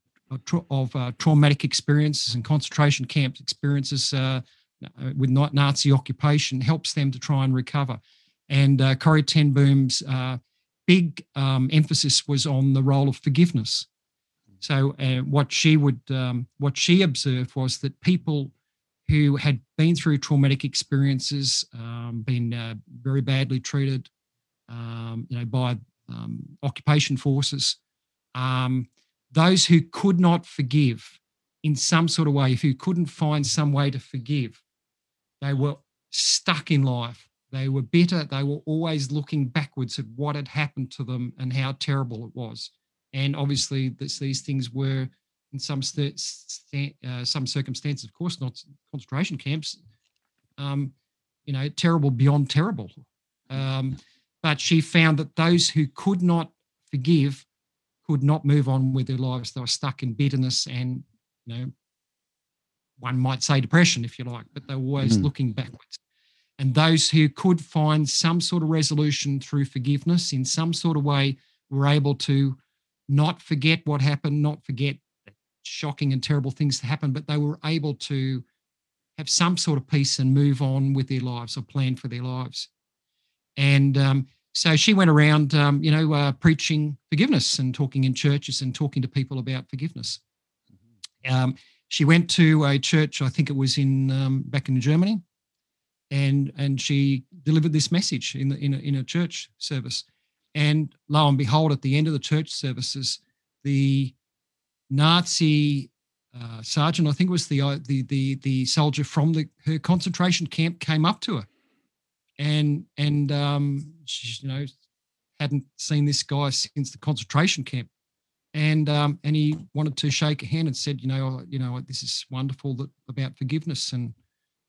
of uh, traumatic experiences and concentration camp experiences uh, with Nazi occupation, helps them to try and recover. And uh, Corrie Ten Boom's uh, big um, emphasis was on the role of forgiveness. So uh, what she would um, what she observed was that people who had been through traumatic experiences, um, been uh, very badly treated, um, you know, by um, occupation forces. Um, those who could not forgive in some sort of way, if who couldn't find some way to forgive, they were stuck in life. They were bitter. They were always looking backwards at what had happened to them and how terrible it was. And obviously, this, these things were in some st- st- uh, some circumstances, of course, not concentration camps. Um, you know, terrible beyond terrible. Um, but she found that those who could not forgive could not move on with their lives. They were stuck in bitterness and, you know, one might say depression, if you like, but they were always mm. looking backwards. And those who could find some sort of resolution through forgiveness in some sort of way were able to not forget what happened, not forget shocking and terrible things to happen, but they were able to have some sort of peace and move on with their lives or plan for their lives. And um, so she went around, um, you know, uh, preaching forgiveness and talking in churches and talking to people about forgiveness. Mm-hmm. Um, she went to a church, I think it was in um, back in Germany, and and she delivered this message in the, in a, in a church service. And lo and behold, at the end of the church services, the Nazi uh, sergeant, I think it was the uh, the the the soldier from the her concentration camp, came up to her, and and um, she, you know hadn't seen this guy since the concentration camp, and um, and he wanted to shake her hand and said, you know, you know, this is wonderful that about forgiveness and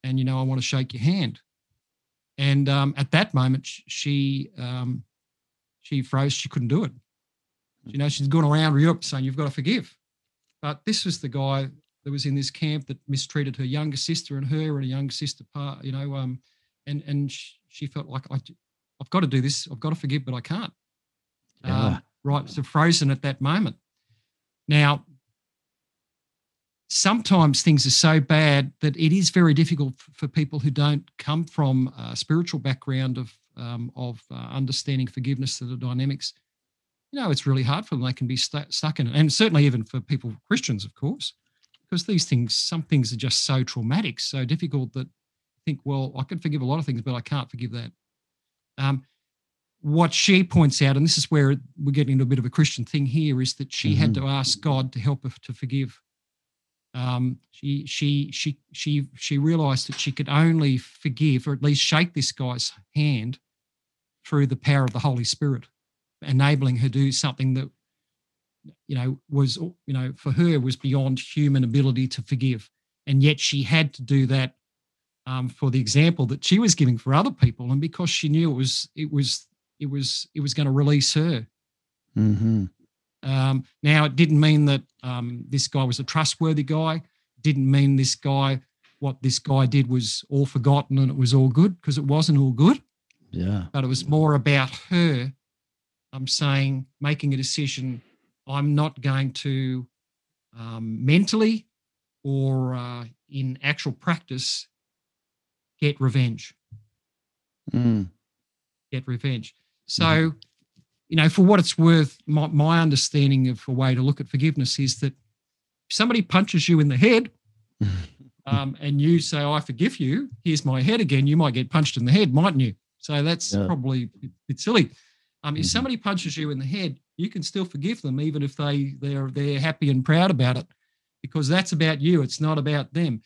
and you know, I want to shake your hand. And um, at that moment, she um, she froze. She couldn't do it. You know, she's gone around Europe saying you've got to forgive. But this was the guy that was in this camp that mistreated her younger sister and her and a younger sister part, you know, um, and and she felt like I, I've got to do this. I've got to forgive, but I can't. Yeah. Um, right, so frozen at that moment. Now, sometimes things are so bad that it is very difficult for people who don't come from a spiritual background of um, of uh, understanding forgiveness to the dynamics, you know, it's really hard for them. They can be st- stuck in it, and certainly even for people Christians, of course, because these things, some things are just so traumatic, so difficult that I think, well, I can forgive a lot of things, but I can't forgive that. Um, what she points out, and this is where we're getting into a bit of a Christian thing here, is that she mm-hmm. had to ask God to help her to forgive um, she she she she she realized that she could only forgive or at least shake this guy's hand through the power of the Holy Spirit, enabling her to do something that you know was you know for her was beyond human ability to forgive, and yet she had to do that um, for the example that she was giving for other people, and because she knew it was it was it was it was going to release her. Mm-hmm. Um, now, it didn't mean that um, this guy was a trustworthy guy. Didn't mean this guy, what this guy did was all forgotten and it was all good because it wasn't all good. Yeah. But it was more about her. I'm saying making a decision. I'm not going to um, mentally or uh, in actual practice get revenge. Mm. Get revenge. So mm you know, for what it's worth, my, my understanding of a way to look at forgiveness is that if somebody punches you in the head um, and you say, I forgive you, here's my head again, you might get punched in the head, mightn't you? So that's yeah. probably a bit silly. Um, if mm-hmm. somebody punches you in the head, you can still forgive them, even if they they're they're happy and proud about it, because that's about you. It's not about them.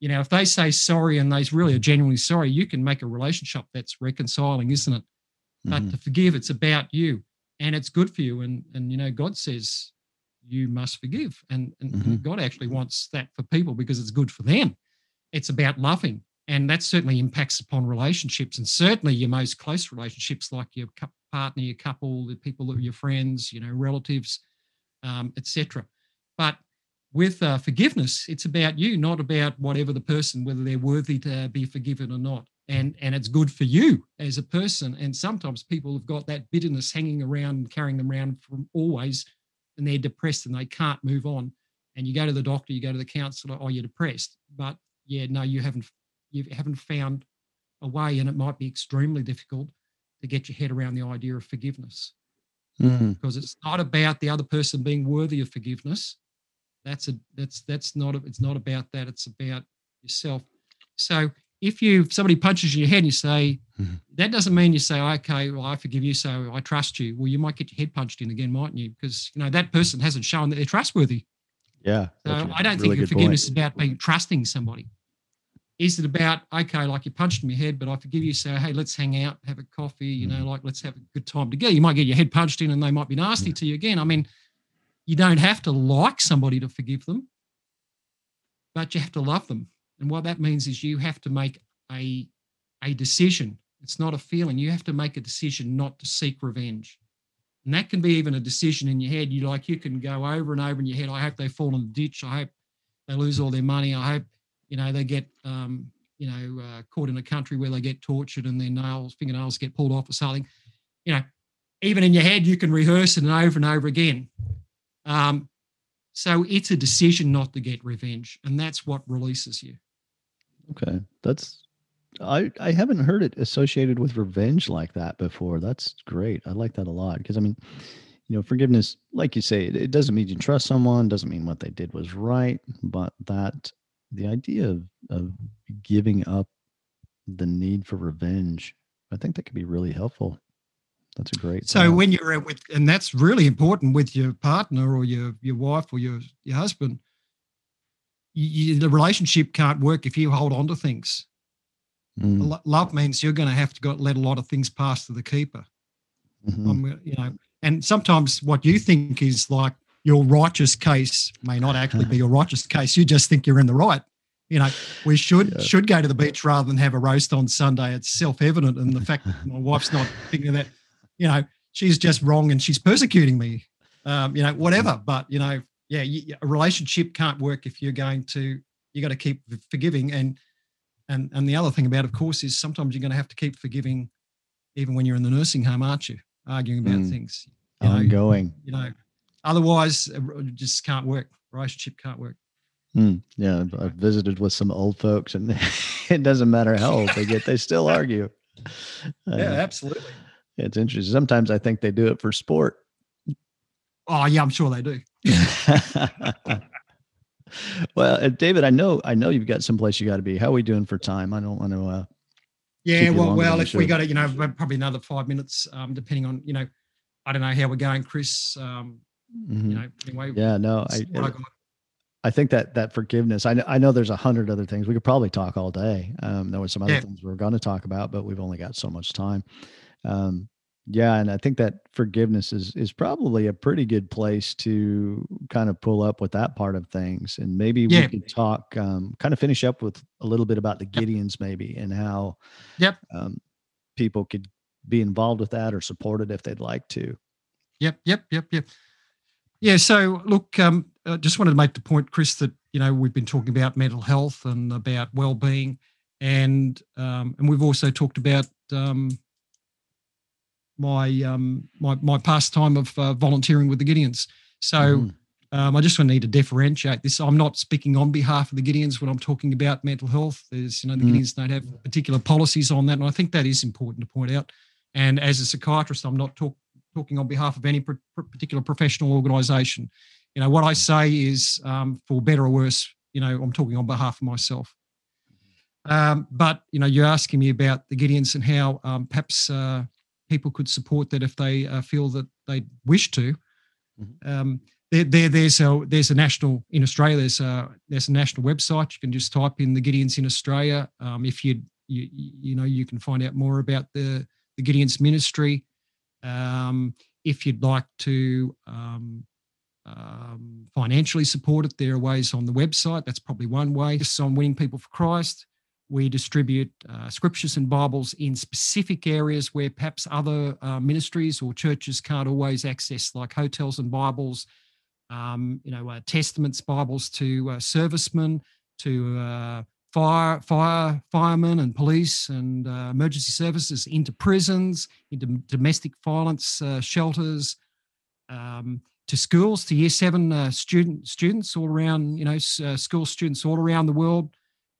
You know, if they say sorry and they really are genuinely sorry, you can make a relationship that's reconciling, isn't it? But mm-hmm. to forgive, it's about you and it's good for you. And and you know, God says you must forgive. And, and mm-hmm. God actually wants that for people because it's good for them. It's about loving. And that certainly impacts upon relationships and certainly your most close relationships, like your partner, your couple, the people that are your friends, you know, relatives, um, etc. But with uh, forgiveness, it's about you, not about whatever the person, whether they're worthy to be forgiven or not and and it's good for you as a person. And sometimes people have got that bitterness hanging around and carrying them around from always and they're depressed and they can't move on. And you go to the doctor you go to the counselor oh you're depressed. But yeah no you haven't you haven't found a way and it might be extremely difficult to get your head around the idea of forgiveness. Mm. because it's not about the other person being worthy of forgiveness. That's a that's that's not a, it's not about that. It's about yourself. So if you somebody punches you in your head and you say mm-hmm. that doesn't mean you say okay well i forgive you so i trust you. Well you might get your head punched in again mightn't you? Because you know that person hasn't shown that they're trustworthy. Yeah so i don't really think forgiveness point. is about being trusting somebody. Is it about okay like you punched in your head but i forgive you so hey let's hang out have a coffee you mm-hmm. know like let's have a good time together. You might get your head punched in and they might be nasty to you again. I mean you don't have to like somebody to forgive them but you have to love them and what that means is you have to make a, a decision. It's not a feeling. You have to make a decision not to seek revenge. And that can be even a decision in your head. You like you can go over and over in your head. I hope they fall in the ditch. I hope they lose all their money. I hope you know they get um, you know uh, caught in a country where they get tortured and their nails fingernails get pulled off or something. You know, even in your head you can rehearse it and over and over again. Um, so it's a decision not to get revenge, and that's what releases you. Okay. That's I I haven't heard it associated with revenge like that before. That's great. I like that a lot because I mean, you know, forgiveness, like you say, it, it doesn't mean you trust someone, doesn't mean what they did was right, but that the idea of of giving up the need for revenge, I think that could be really helpful. That's a great. So when you're with, and that's really important with your partner or your your wife or your your husband you, the relationship can't work if you hold on to things. Mm. Love means you're going to have to go, let a lot of things pass to the keeper. Mm-hmm. Um, you know, and sometimes what you think is like your righteous case may not actually be your righteous case. You just think you're in the right. You know, we should yeah. should go to the beach rather than have a roast on Sunday. It's self evident, and the fact that my wife's not thinking that, you know, she's just wrong and she's persecuting me. Um, you know, whatever. But you know, yeah, you, a relationship can't work if you're going to you got to keep forgiving and and and the other thing about of course is sometimes you're going to have to keep forgiving even when you're in the nursing home aren't you arguing about mm. things you ongoing you know otherwise it just can't work relationship can't work mm. yeah I've visited with some old folks and it doesn't matter how old they get they still argue yeah, absolutely. It's interesting. Sometimes I think they do it for sport. Oh yeah, I'm sure they do. well, David, I know I know you've got someplace you got to be. How are we doing for time? I don't want to. Uh, yeah, well, well, if we got it, you know, probably another five minutes, um, depending on, you know, I don't know how we're going, Chris. Um, mm-hmm. You know, anyway. Yeah, no, I, I, I, think that that forgiveness. I know, I know there's a hundred other things we could probably talk all day. Um, there were some other yeah. things we are going to talk about, but we've only got so much time. Um, yeah, and I think that forgiveness is is probably a pretty good place to kind of pull up with that part of things, and maybe yeah. we could talk, um, kind of finish up with a little bit about the Gideons, maybe, and how, yep, um, people could be involved with that or support it if they'd like to. Yep, yep, yep, yep. Yeah. So look, um, I just wanted to make the point, Chris, that you know we've been talking about mental health and about well-being, and um, and we've also talked about um, my um, my my pastime of uh, volunteering with the Gideons. So mm. um, I just want to need to differentiate this. I'm not speaking on behalf of the Gideons when I'm talking about mental health. There's you know the mm. Gideons don't have particular policies on that, and I think that is important to point out. And as a psychiatrist, I'm not talk, talking on behalf of any pr- particular professional organisation. You know what I say is um, for better or worse. You know I'm talking on behalf of myself. Um, but you know, you're asking me about the Gideons and how um, perhaps uh, people could support that if they uh, feel that they wish to. Mm-hmm. Um, there, there, there's a there's a national in Australia. There's a there's a national website. You can just type in the Gideons in Australia. Um, if you you you know you can find out more about the the Gideons ministry. Um, if you'd like to um, um, financially support it, there are ways on the website. That's probably one way. It's on Winning People for Christ. We distribute uh, scriptures and Bibles in specific areas where perhaps other uh, ministries or churches can't always access, like hotels and Bibles, um, you know, uh, testaments, Bibles to uh, servicemen, to uh, fire, fire, firemen and police and uh, emergency services, into prisons, into domestic violence shelters. Um, to schools, to year seven student students all around, you know, school students all around the world.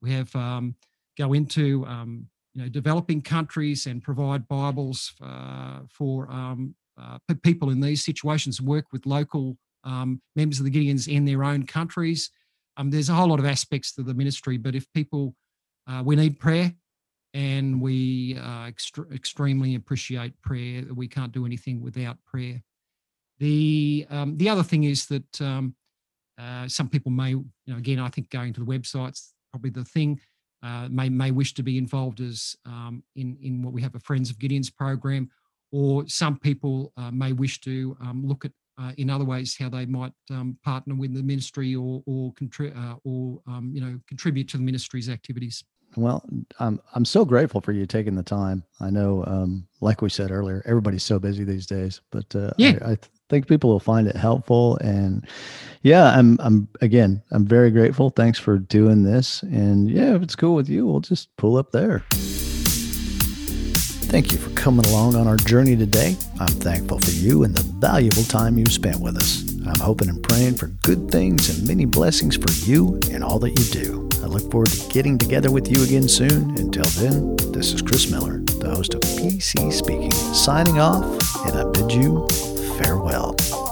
We have um, go into um, you know developing countries and provide Bibles uh, for um, uh, people in these situations. Work with local um, members of the Gideons in their own countries. Um, there's a whole lot of aspects to the ministry, but if people, uh, we need prayer, and we uh, extre- extremely appreciate prayer. We can't do anything without prayer. The um, the other thing is that um, uh, some people may, you know, again, I think going to the websites probably the thing uh, may may wish to be involved as um, in in what we have a Friends of Gideons program, or some people uh, may wish to um, look at uh, in other ways how they might um, partner with the ministry or or contri- uh, or um, you know contribute to the ministry's activities. Well, I'm I'm so grateful for you taking the time. I know, um, like we said earlier, everybody's so busy these days, but uh, yeah. I, I think people will find it helpful. And yeah, I'm I'm again, I'm very grateful. Thanks for doing this. And yeah, if it's cool with you, we'll just pull up there. Thank you for coming along on our journey today. I'm thankful for you and the valuable time you spent with us. I'm hoping and praying for good things and many blessings for you and all that you do. I look forward to getting together with you again soon. Until then, this is Chris Miller, the host of PC Speaking, signing off, and I bid you farewell.